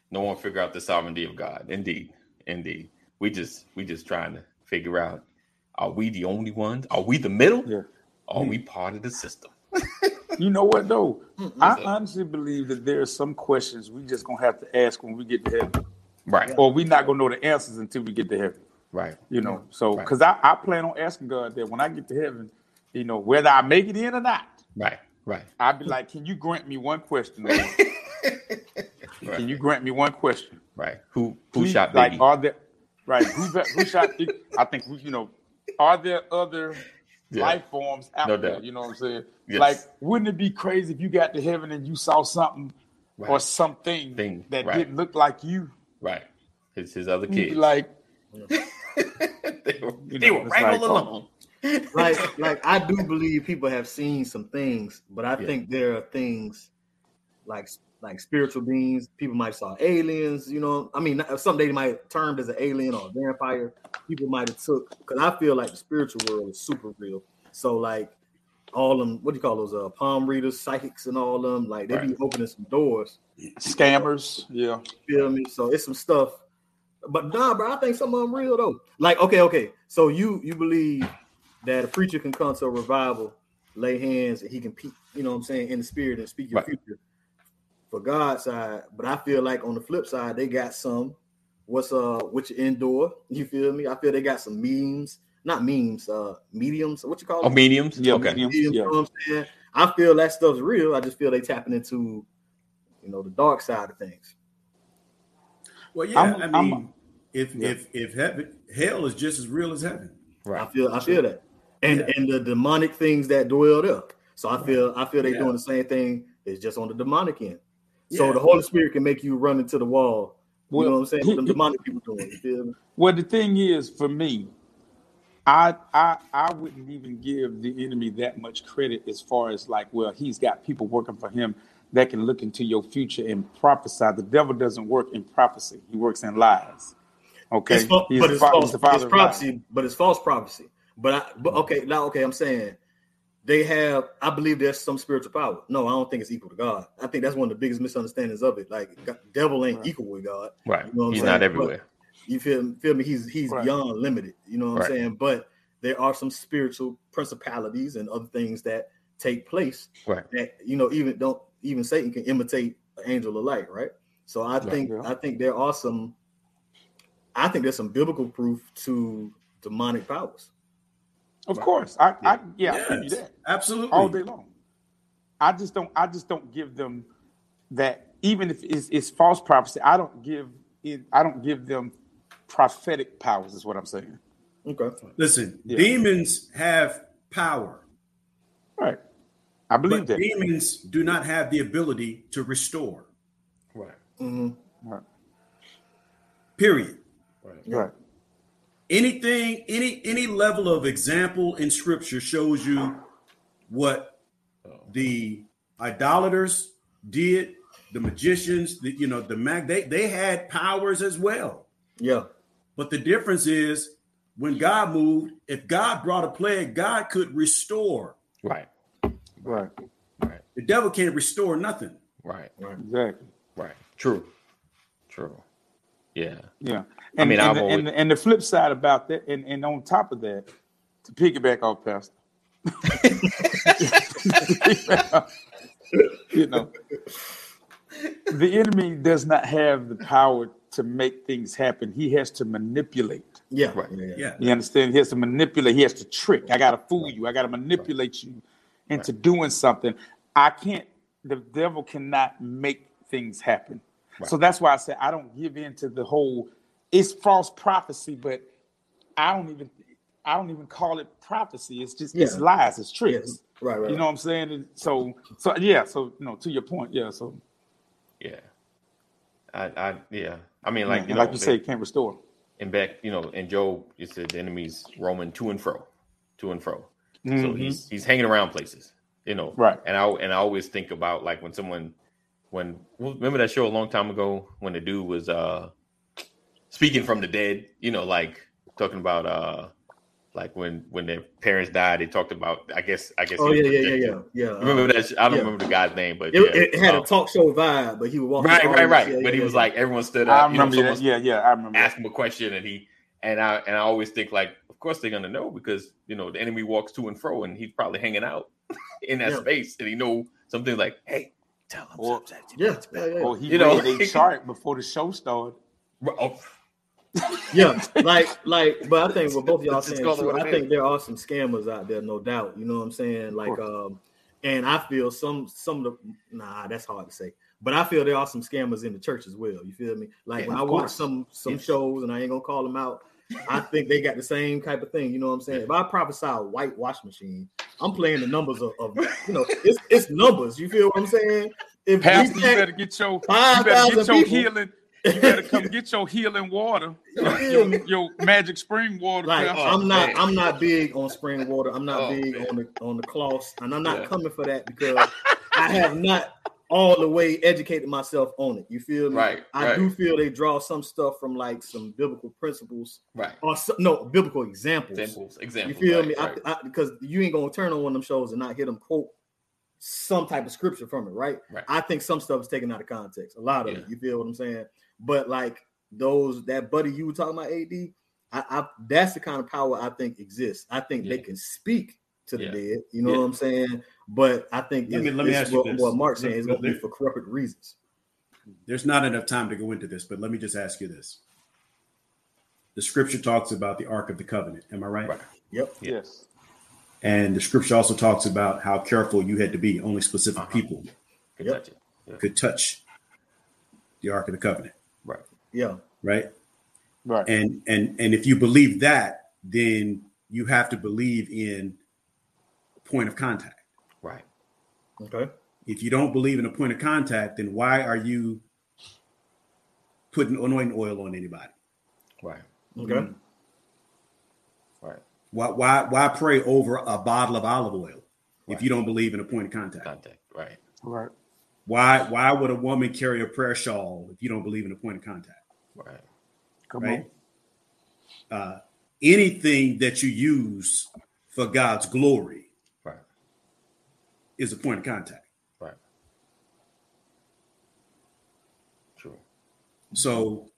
no one figure out the sovereignty of God. Indeed. Indeed. We just we just trying to figure out are we the only ones? Are we the middle? Yeah. Are hmm. we part of the system? You know what though? I honestly believe that there are some questions we just gonna have to ask when we get to heaven, Right. or we not gonna know the answers until we get to heaven. Right. You know, so Right. because I, I plan on asking God that when I get to heaven, you know, whether I make it in or not, Right. Right. I'll be like, can you grant me one question? Lord? Can you grant me one question? Right. Who who Please, shot like are there right who, who shot I think we- you know are there other Yeah. life forms out No there you know what I'm saying Yes. like wouldn't it be crazy if you got to heaven and you saw something or something Thing, that right. didn't look like you Right. It's his other you'd kids. like they were, You they know, were right like, all oh. along. like like I do believe people have seen some things, but I Yeah. think there are things like like spiritual beings. People might saw aliens. You know, I mean, some they might termed as an alien or a vampire. People might have took because I feel like the spiritual world is super real. So like all them, what do you call those? Uh, palm readers, psychics, and all them. Like they be opening some doors. scammers yeah Feel me? So it's some stuff. But nah, bro, I think some of them real though. Like, okay, okay. So you you believe that a preacher can come to a revival, lay hands, and he can peek, you know what I'm saying, in the spirit and speak your Right. future for God's side. But I feel like on the flip side, they got some what's uh which indoor, you feel me? I feel they got some memes, not memes, uh mediums, what you call Oh, them? mediums? yeah okay. mediums, Mediums, yeah. you know what I'm saying? I feel that stuff's real. I just feel they tapping into you know the dark side of things. well, yeah. I'm- i I'm- mean, if Yeah. if if heaven, hell is just as real as heaven. Right. I feel I feel that. And Yeah. and the demonic things that dwell there. So I feel I feel they're Yeah. doing the same thing. It's just on the demonic end. So Yeah. the Holy Spirit can make you run into the wall. You Well, know what I'm saying? What demonic people doing. Well, the thing is, for me, I I I wouldn't even give the enemy that much credit as far as like, well, he's got people working for him that can look into your future and prophesy. The devil doesn't work in prophecy; he works in lies. Okay, It's He's but it's fa- false. It's prophecy, but it's false prophecy. But I, but mm-hmm. okay, now okay, I'm saying they have. I believe there's some spiritual power. No, I don't think it's equal to God. I think that's one of the biggest misunderstandings of it. Like, God- devil ain't Right. equal with God. Right. You know what I'm He's saying? not But- everywhere. You feel feel me? He's he's Right. beyond limited. You know what I'm saying? But there are some spiritual principalities and other things that take place Right. that you know even don't even Satan can imitate an angel of light, right? So I think yeah. I think there are some I think there's some biblical proof to demonic powers. Of course, I, I yeah, I give you that absolutely. all day long. I just don't. I just don't give them that. Even if it's, it's false prophecy, I don't give it. I don't give them prophetic powers. Is what I'm saying. Okay. Listen, Yeah. demons have power, Right. I believe but that. demons do not have the ability to restore. Right. Mm-hmm. Right. Period. Right. Anything, any any level of example in scripture shows you what the idolaters did, the magicians, the you know, the mag they they had powers as well. Yeah. But the difference is when God moved, if God brought a plague, God could restore. Right. Right. right The devil can't restore nothing. right Right. Exactly. Right. True. True. Yeah. Yeah. I And, mean, and, I've the, always- and, the- and the flip side about that, and, and on top of that, to piggyback off Pastor, you know, the enemy does not have the power to make things happen. He has to manipulate. Yeah. Right. Yeah. yeah. Yeah. You understand? He has to manipulate. He has to trick. I got to fool you. I got to manipulate you into doing something. I can't. The devil cannot make things happen. So that's why I said I don't give in to the whole. It's false prophecy, but I don't even. I don't even call it prophecy. It's just it's lies. It's Yeah. tricks. Right. Right. You know what I'm saying? And So so yeah. So you know to your point. Yeah. So Yeah. I, I yeah. I mean, like like you you, know, like you say, can't restore. And back, you know, in Job, it said the enemy's roaming to and fro, to and fro. So Mhm. he's he's hanging around places, you know. Right. And I and I always think about like when someone when remember that show a long time ago when the dude was uh speaking from the dead, you know, like talking about uh like when when their parents died, they talked about I guess I guess oh yeah, yeah, yeah, yeah, yeah. Remember that? sh- I don't yeah. remember the guy's name, but It, yeah. it had um, a talk show vibe, but he was walking. right, all right, this- right. yeah, but yeah, he was yeah. like everyone stood I up. you know, remember that. Yeah, yeah, I remember. ask him a question and he and I and I always think like, of course they're gonna know because you know the enemy walks to and fro and he's probably hanging out in that Yeah. space and he know something like, hey, tell him Or- Yeah, yeah, yeah. Or he You know, read a chart before the show started. Oh, yeah, like like, but I think what both of y'all Let's saying, call true. I it think there are some scammers out there, no doubt. You know what I'm saying? Like, um, and I feel some some of the nah, that's hard to say, but I feel there are some scammers in the church as well. You feel me? Like Yeah, when I of watch some some Yes. shows, and I ain't gonna call them out. I think they got the same type of thing. You know what I'm saying? If I prophesy a white wash machine, I'm playing the numbers of, of you know, it's it's numbers. You feel what I'm saying? If we Pastor, you better get your you better get your people. healing. You better come get your healing water, uh, your, your, your magic spring water. Like Pastor. I'm not, man. I'm not big on spring water. I'm not Oh, big man. on the on the cloths, and I'm not Yeah. coming for that because I have not all the way educated myself on it. You feel me? Right, I right. do feel they draw some stuff from like some biblical principles right. or some, no biblical examples. Examples, examples. You feel right, me? right. I, I, because you ain't gonna turn on one of them shows and not hear them quote some type of scripture from it, right? Right. I think some stuff is taken out of context. A lot of Yeah. it. You feel what I'm saying? But like those that buddy you were talking about, AD, I, I that's the kind of power I think exists. I think they can speak to the Yeah. dead. You know Yeah. what I'm saying? But I think Let me- let me it's ask you what, this. what Mark's saying is going to be for corrupt reasons. There's not enough time to go into this, but let me just ask you this. The scripture talks about the Ark of the Covenant. Am I right? Right. Yep. yes. And the scripture also talks about how careful you had to be. Only specific Uh-huh. people Good Yep. touch it. could touch the Ark of the Covenant, Right. Yeah. right? Right. And and and if you believe that, then you have to believe in point of contact. Right. Okay. If you don't believe in a point of contact, then why are you putting anointing oil on anybody? Right. Okay. Mm-hmm. Right. Why why why pray over a bottle of olive oil if you don't believe in a point of contact? Contact. Right. Right. Why why would a woman carry a prayer shawl if you don't believe in a point of contact? Right. Come Right. on. Uh, anything that you use for God's glory Right. Is a point of contact. Right. True. So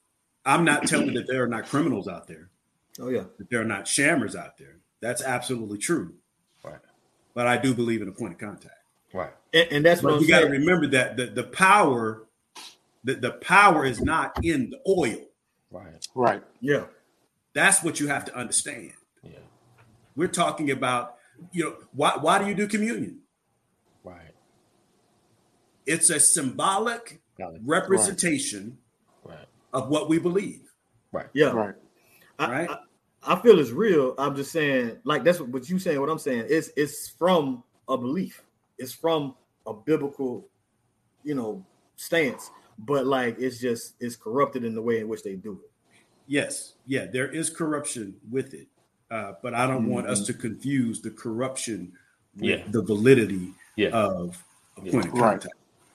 I'm not telling that there are not criminals out there, Oh yeah. that there are not shammers out there. That's absolutely true. Right. But I do believe in a point of contact. Right. And, and that's what But I'm you got to remember that the, the power, the, the power is not in the oil. Right. Right. Yeah. That's what you have to understand. Yeah. We're talking about, you know, why why do you do communion? Right. It's a symbolic it. representation Right. of what we believe. Right. Yeah. Right. I, Right. I, I feel it's real. I'm just saying, like that's what, what you saying. What I'm saying is, it's from a belief. It's from a biblical, you know, stance. But like, it's just it's corrupted in the way in which they do it. Yes, yeah, there is corruption with it, uh, but I don't want us to confuse the corruption with Yeah. the validity Yeah. of a Yeah. point of Right.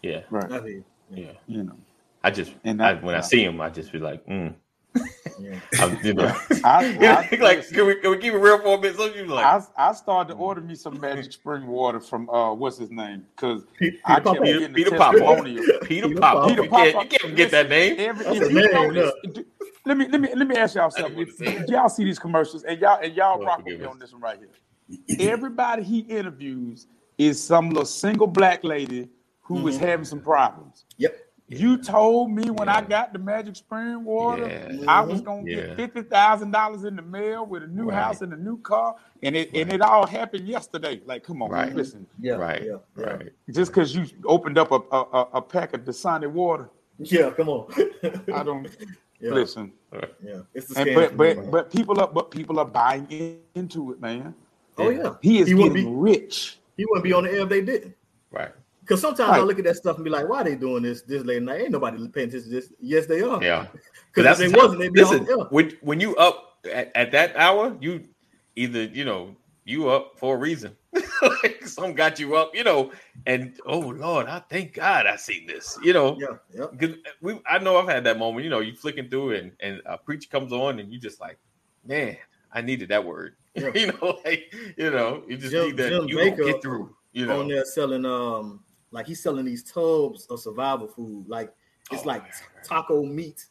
Contact. Yeah. Right. I Yeah. You know. I just And I, that- when I see him, I just be like, mm. yeah. I'm, you know, I, Yeah, I, like can we, can we keep it real for a minute? So you like, I, I started to order me some magic spring water from uh what's his name? Because Peter I kept Papa. getting Peter Papa. testimonial. Peter Peter Papa. Papa. You can't, you can't forget that name. Every, That's if you name, notice- let me let me let me ask y'all something. wanna say it. If y'all see these commercials and y'all and y'all Lord rock with me on this one right here. Everybody he interviews is some little single black lady who is mm-hmm. having some problems. Yep. You told me when I got the magic spring water, Yeah. I was gonna Yeah. get fifty thousand dollars in the mail with a new Right. house and a new car, and it and it all happened yesterday. Like, come on, Right. listen. Yeah. right. Yeah. Yeah. Right. Just because you opened up a, a a- a pack of Dasani water, Yeah. Come on. I don't yeah. listen. Yeah. It's the And, scam. but but but people are but people are buying in- into it, man. oh yeah. He is He wouldn't getting be- rich. He wouldn't be on the air if they didn't. Right. Because sometimes I Right. look at that stuff and be like, why are they doing this this late night? Ain't nobody paying attention to this. Yes, they are. Yeah. Because if they wasn't, they'd be listen, on the when when you up at, at that hour, you either you know you up for a reason. like some got you up, you know, and oh Lord, I thank God I seen this, you know. Yeah. Yeah. Because we, I know I've had that moment. You know, you flicking through and, and a preacher comes on, and you just like, man, I needed that word. Yeah. you know, like you know, you just Jim- need that. Jim you gonna Bakker get through. You know, on there selling um like he's selling these tubs of survival food. Like it's Oh, like taco meat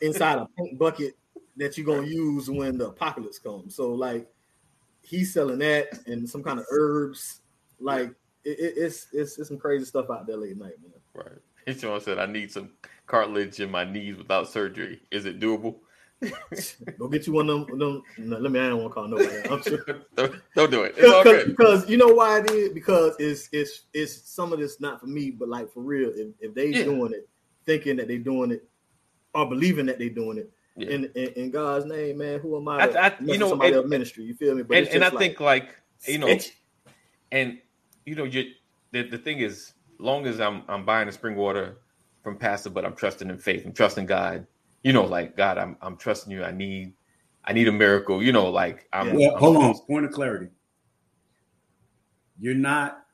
inside a pink bucket that you're gonna use when the apocalypse comes. So like he's selling that and some kind of herbs. Like it, it- it's, it's it's some crazy stuff out there late at night, man. right? Someone said, "I need some cartilage in my knees without surgery. Is it doable?" Go get you one of them. them no, let me. I don't want to call nobody. I'm sure. don't, don't do it. It's all because, good. because you know why it is because it's it's it's some of this not for me but like for real if, if they Yeah. doing it thinking that they doing it or believing that they doing it Yeah. in, in in god's name man who am i, I- to I- you know, somebody and- ministry you feel me but and and I just think like you know, sketchy. and you know, you the, the thing is, long as I'm I'm buying the spring water from Pastor, but I'm trusting in faith, I'm trusting God. You know, like God, I'm I'm trusting you. I need I need a miracle. You know, like I'm. Well, I'm- hold on. Point of clarity. You're not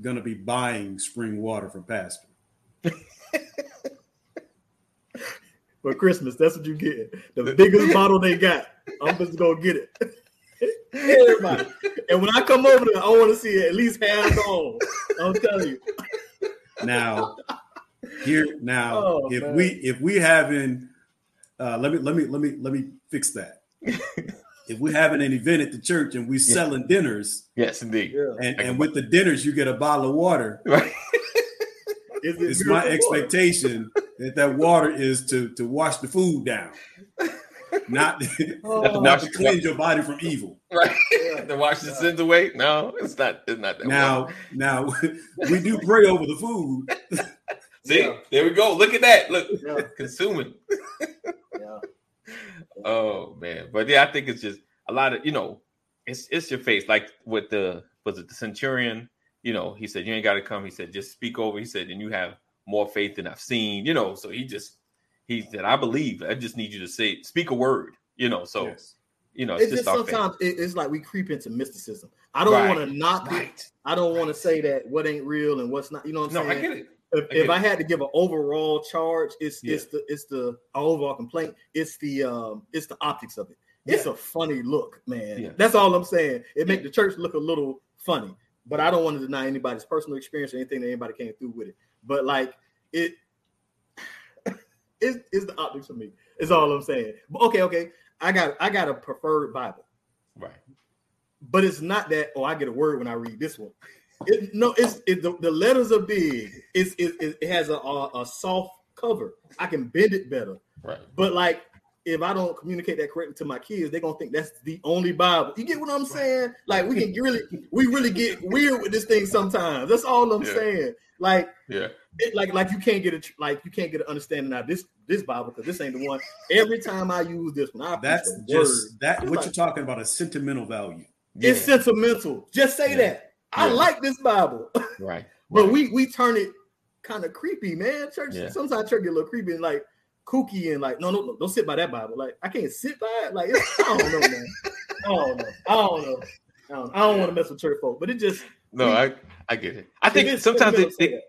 going to be buying spring water from Pastor. for christmas that's what you get the biggest bottle they got i'm just gonna get it everybody and when i come over there i want to see it at least hands on i'm telling you Now, here now, Oh, if man. we if we having, uh, let me let me let me let me fix that. if we're having an event at the church and we're selling dinners, Yes, indeed. and, I and with the dinners you get a bottle of water, Right. It it's my water? expectation that that water is to to wash the food down, not Oh, That's not to cleanse your body from evil. Right. to wash the sins away. No, it's not. It's not that. Now, way. now we do pray over the food. see, Yeah. there we go. Look at that. Look, Yeah. consuming. Oh man, but yeah, I think it's just a lot of you know, it's it's your face like with the was it the centurion, you know, he said, you ain't got to come. He said, just speak over. He said, and you have more faith than I've seen, you know. So he just, he said, I believe. I just need you to say, speak a word, you know. So, Yes. you know, it's, It's just just sometimes it- it's like we creep into mysticism. I don't Right. want to knock it. Right. I don't want to say that what ain't real and what's not. You know what I'm No, saying? I get it. If, I if I had to give an overall charge, it's Yeah. it's the it's the overall complaint. It's the um it's the optics of it. It's a funny look, man. Yeah. That's all I'm saying. It make the church look a little funny, but I don't want to deny anybody's personal experience or anything that anybody came through with it. But like it, it's, it's the optics for me. Is all I'm saying. But okay, okay. I got I got a preferred Bible Right. but it's not that oh i get a word when i read this one it, no it's it, the, the letters are big it's it, it, it has a, a a soft cover i can bend it better Right. but like if i don't communicate that correctly to my kids they're gonna think that's the only bible you get what i'm saying like we can really we really get weird with this thing sometimes that's all i'm Yeah. saying like Yeah. it, like like you can't get a like you can't get an understanding out of this this bible because this ain't the one every time i use this one i That's just word. that It's what like- you're talking about is sentimental value. it's Yeah. sentimental. Just say Yeah. that. I like this Bible, Right. but right. we we turn it kind of creepy, man. Church Yeah. sometimes church get a little creepy and like kooky and like no no no don't sit by that Bible. Like I can't sit by it. Like I don't know, man. I don't know. I don't know. I don't, I don't want to mess with church folk, but it just no, I I get it. I think is sometimes it, it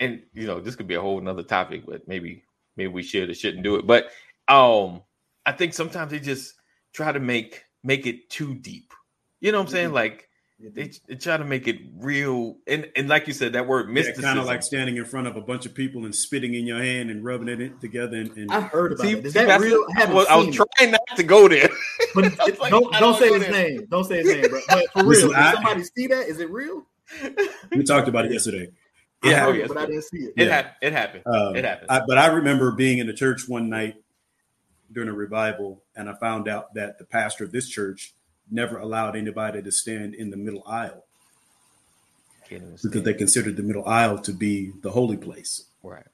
and you know this could be a whole nother topic, but maybe maybe we should or shouldn't do it. But um, I think sometimes they just try to make make it too deep. You know what I'm saying? Mhm. Like. They, they try to make it real, and and like you said, that word Yeah, mysticism. kind of like standing in front of a bunch of people and spitting in your hand and rubbing it in together. And, and I heard about See, it. Is see, that real? I I was, I was trying not to go there. But it, I was it- like, don't don't don't say his there. name. Don't say his name, bro. But for Listen, real, I- did somebody see that? Is it real? we talked about it yesterday. I Yeah, heard oh, it, but I didn't see it. It, Yeah. hap- it happened. Um, it happened. I, but I remember being in the church one night during a revival, and I found out that the pastor of this church never allowed anybody to stand in the middle aisle because they considered the middle aisle to be the holy place. right,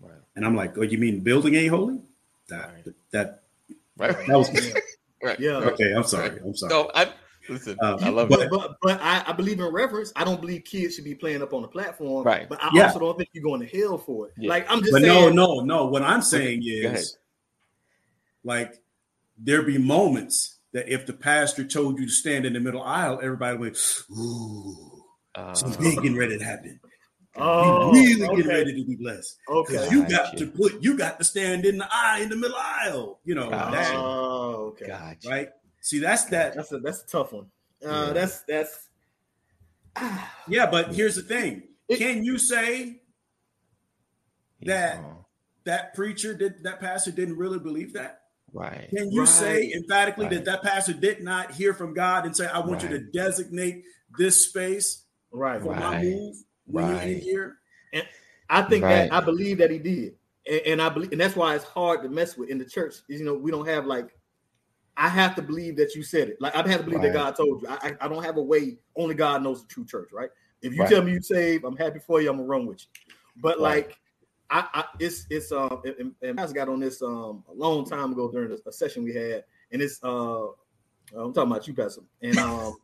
right, And I'm like, "Oh, you mean building ain't holy?" That Right. that right. that was right. Yeah. okay. I'm sorry. I'm sorry. No, I listen. Um, I love but, that. But but I, I believe in reverence. I don't believe kids should be playing up on the platform. Right. But I Yeah. also don't think you're going to hell for it. Yeah. Like I'm just But no, saying. no, no. What I'm saying is, like, there be moments that if the pastor told you to stand in the middle aisle, everybody went, ooh, Uh, something getting ready to happen. Oh, you really okay. getting ready to be blessed. Okay. Because you got Gotcha. to put, you got to stand in the aisle, in the middle aisle. You know, Gotcha. that, Oh, okay. gotcha. right? See, that's that. That's a that's a tough one. Uh, Yeah. That's that's. Yeah, but here's the thing: It- Can you say that- wrong. that preacher did, that pastor didn't really believe that? Right. Can you Right. say emphatically Right. that that pastor did not hear from God and say, "I want you to designate this space Right. for my move when you're in Right. here"? I think Right. that I believe that he did, and, and I believe, and that's why it's hard to mess with in the church. is, You know, we don't have like. I have to believe that you said it. Like I have to believe Right. that God told you. I, I I don't have a way. Only God knows the true church, right? If you Right. tell me you saved, I'm happy for you. I'm gonna run with you. But Right. like, I, I it's it's um and, and I got on this um a long time ago during a, a session we had, and it's uh I'm talking about you, Pastor, and um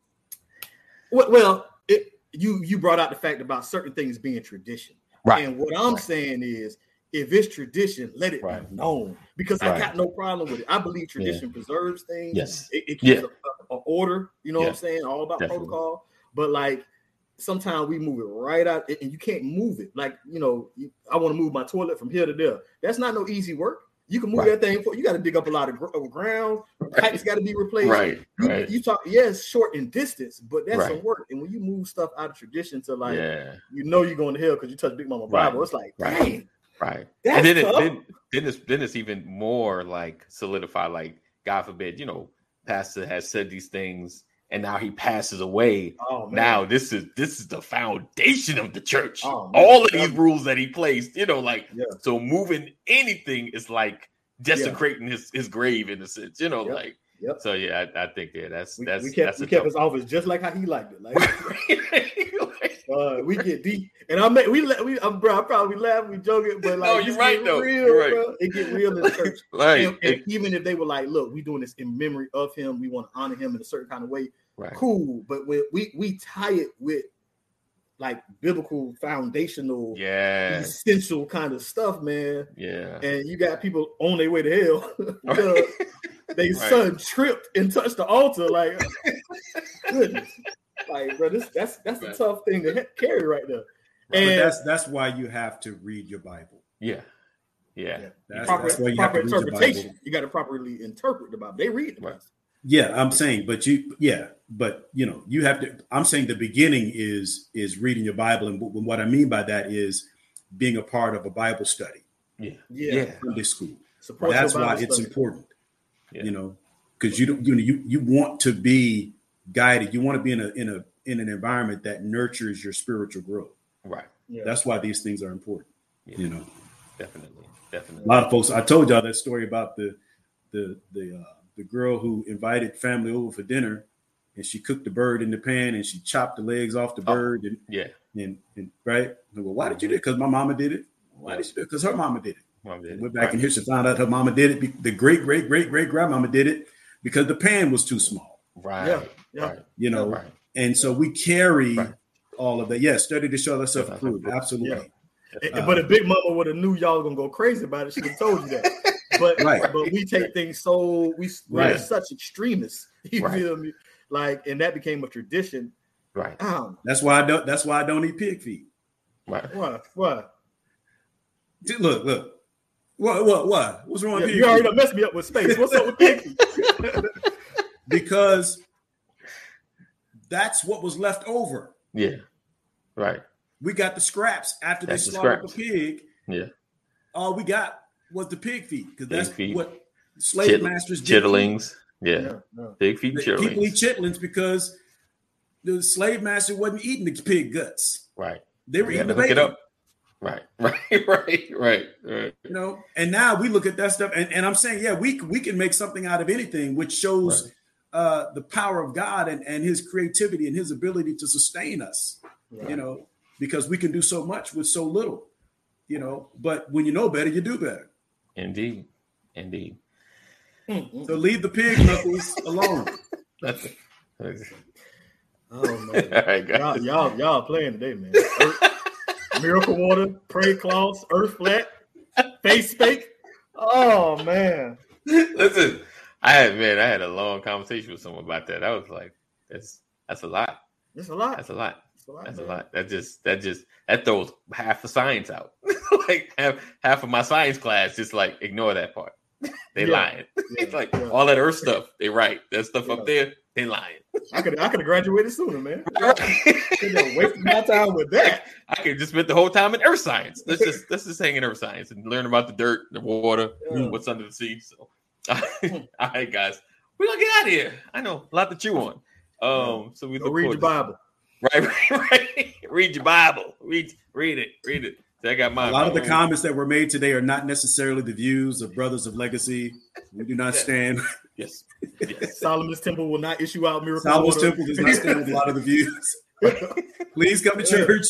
well, it you you brought out the fact about certain things being tradition. Right. And what I'm Right. saying is, if it's tradition, let it Right. be known because I got no problem with it. I believe tradition preserves things. Yes. It, it Yeah. keeps a, a order. You know what I'm saying? All about Definitely. protocol. But like sometimes we move it right out, and you can't move it. Like you know, I want to move my toilet from here to there. That's not no easy work. You can move Right. that thing for you got to dig up a lot of, gr- of ground. Pipes got to be replaced. Right. You, Right. you talk, yes, short in distance, but that's Right. some work. And when you move stuff out of tradition to like, yeah. you know, you're going to hell because you touch Big Mama Right. Bible. It's like, Right. dang, Right. That's and then it then, then it's then it's even more like solidified, like God forbid, you know, Pastor has said these things and now he passes away. oh. Now this is this is the foundation of the church. Oh. All of these rules that he placed, you know, like Yeah. so moving anything is like desecrating his, his grave in a sense, you know, Yep. like Yep. so yeah, I, I think yeah, that's we, that's we kept that's we kept his office just like how he liked it. Like, uh, we get deep, and I met we we um, bro, I probably laugh, we joking, but like, No, you're right, though. Real, You're right. bro. It get real in the church. like, and, and it- even if they were like, look, we doing this in memory of him, we want to honor him in a certain kind of way. Right. Cool, but we we, we tie it with like biblical foundational Yeah, essential kind of stuff, man. yeah. And you got people on their way to hell because they Right. son tripped and touched the altar. Like, goodness, like, bro, this that's that's a tough thing to carry right there. But And that's that's why you have to read your Bible. Yeah, yeah, Yeah. That's, proper, that's why you have to interpretation. You got to properly interpret the Bible. They read the Right. Bible. Yeah, I'm saying, but you, yeah, but you know, you have to. I'm saying the beginning is is reading your Bible, and what, what I mean by that is being a part of a Bible study, yeah, Yeah. yeah. Sunday school. Support That's why Bible it's study. important, Yeah. you know, because you don't, you know, you you want to be guided. You want to be in a in a in an environment that nurtures your spiritual growth. Right. Yeah. That's why these things are important. Yeah. You know, Definitely, definitely. a lot of folks. I told y'all that story about the the the uh, the girl who invited family over for dinner, and she cooked the bird in the pan and she chopped the legs off the Oh. bird and Yeah, and, and right. And, well, why did you do it? Because my mama did it. Why did she do it? Because her mama did it. Mom did went back Right. in she found out her mama did it. be- The great great great great grandmama did it because the pan was too small. Right. Yeah, yeah. Right. You know, Right. and so we carry Right. all of that. Yes, study to show ourselves Yeah. approved. Absolutely. Yeah. And- Uh, but a Big Mama would have knew y'all were gonna go crazy about it, she would have told you that. But Right. but we take things so we we're Right. such extremists. You Right. feel me? Like, and that became a tradition. Right. Um, That's why I don't. That's why I don't eat pig feet. Right. what? What? Dude, Look, look. What? What? What? What's wrong Yeah, with pig you already feet? done messed me up with space. What's up with Pinky? Because that's what was left over. Yeah. Right. We got the scraps after That's they slaughtered scraps. the pig. Yeah. All we got was the pig feet because that's feet. what slave Chit- masters did. chitterlings. Yeah. Yeah, yeah. Big feet and People eat chitterlings. chitlins because the slave master wasn't eating the pig guts. Right. They were You eating the to hook it bacon. up. Right. Right. Right. Right. Right. You know, and now we look at that stuff, and, and I'm saying, yeah, we we can make something out of anything, which shows Right. uh, the power of God and, and His creativity and His ability to sustain us. You know, because we can do so much with so little. You know, but when you know better, you do better. Indeed. Indeed. So leave the pig knuckles alone. That's All Oh man, right, guys. y'all, y'all, y'all playing today, man. Earth- Miracle water, pray cloths, earth flat, face fake. Oh man, Listen, I had man, I had a long conversation with someone about that. I was like, that's that's a lot. That's a lot. That's a lot. It's a lot. That's a lot. That just that just that throws half the science out. like half half of my science class just like ignore that part. they Yeah. lying. Yeah, it's like yeah. all that earth stuff. They right. That stuff up there, they lying. I could, I could have graduated sooner, man. Wasted my time with that. I could just spend the whole time in earth science. Let's just let's just hang in earth science and learn about the dirt, the water, what's under the sea. So, all right, guys, we're gonna get out of here. I know a lot to chew on. Um, so we read your Bible. Right, right, right. Read your Bible. Read, read it, read it. I got my A lot of the comments that were made today are not necessarily the views of Brothers of Legacy. We do not stand. Yes, yes. Solomon's Temple will not issue out miracles. Solomon's water. Temple does not stand with a lot of the views. Please come to church.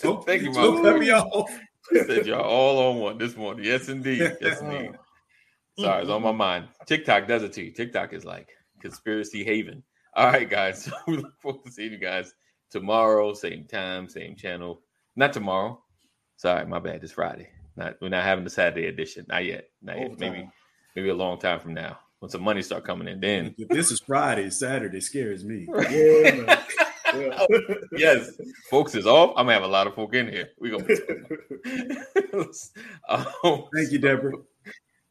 Don't, Thank you, don't cut me off. Said y'all all on one this morning. Yes, indeed. Yes, indeed. Sorry, it's on my mind. TikTok does it to you. TikTok is like conspiracy haven. All right, guys. So we look forward to seeing you guys tomorrow, same time, same channel. Not tomorrow. Sorry, my bad. It's Friday. Not we're not having the Saturday edition. Not yet. Not yet. Maybe maybe a long time from now. When some money start coming in, then If this is Friday, Saturday scares me. Yeah. Yeah. yes, folks is off. I'm gonna have a lot of folk in here. We gonna. um, Thank you, Deborah.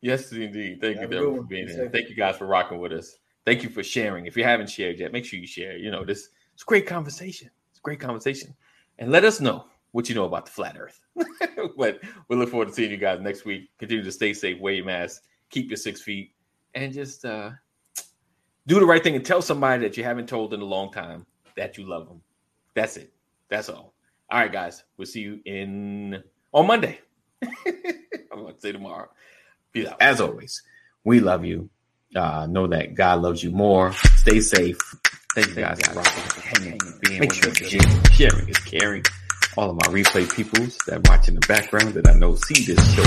Yes, indeed. Thank Have you, Deborah, for being here. Thank you guys for rocking with us. Thank you for sharing. If you haven't shared yet, make sure you share. You know, this it's a great conversation. It's a great conversation. And let us know what you know about the flat earth. but we look forward to seeing you guys next week. Continue to stay safe, wear your mask, keep your six feet, and just uh do the right thing and tell somebody that you haven't told in a long time that you love them. That's it. That's all. All right, guys. We'll see you in on Monday. I'm going to say tomorrow. Peace. As always, we love you. Uh, know that God loves you more. Stay safe. Thank you guys for rocking, hanging, being Make sure sharing, sharing is caring. All of my replay peoples that watch in the background that I know see this show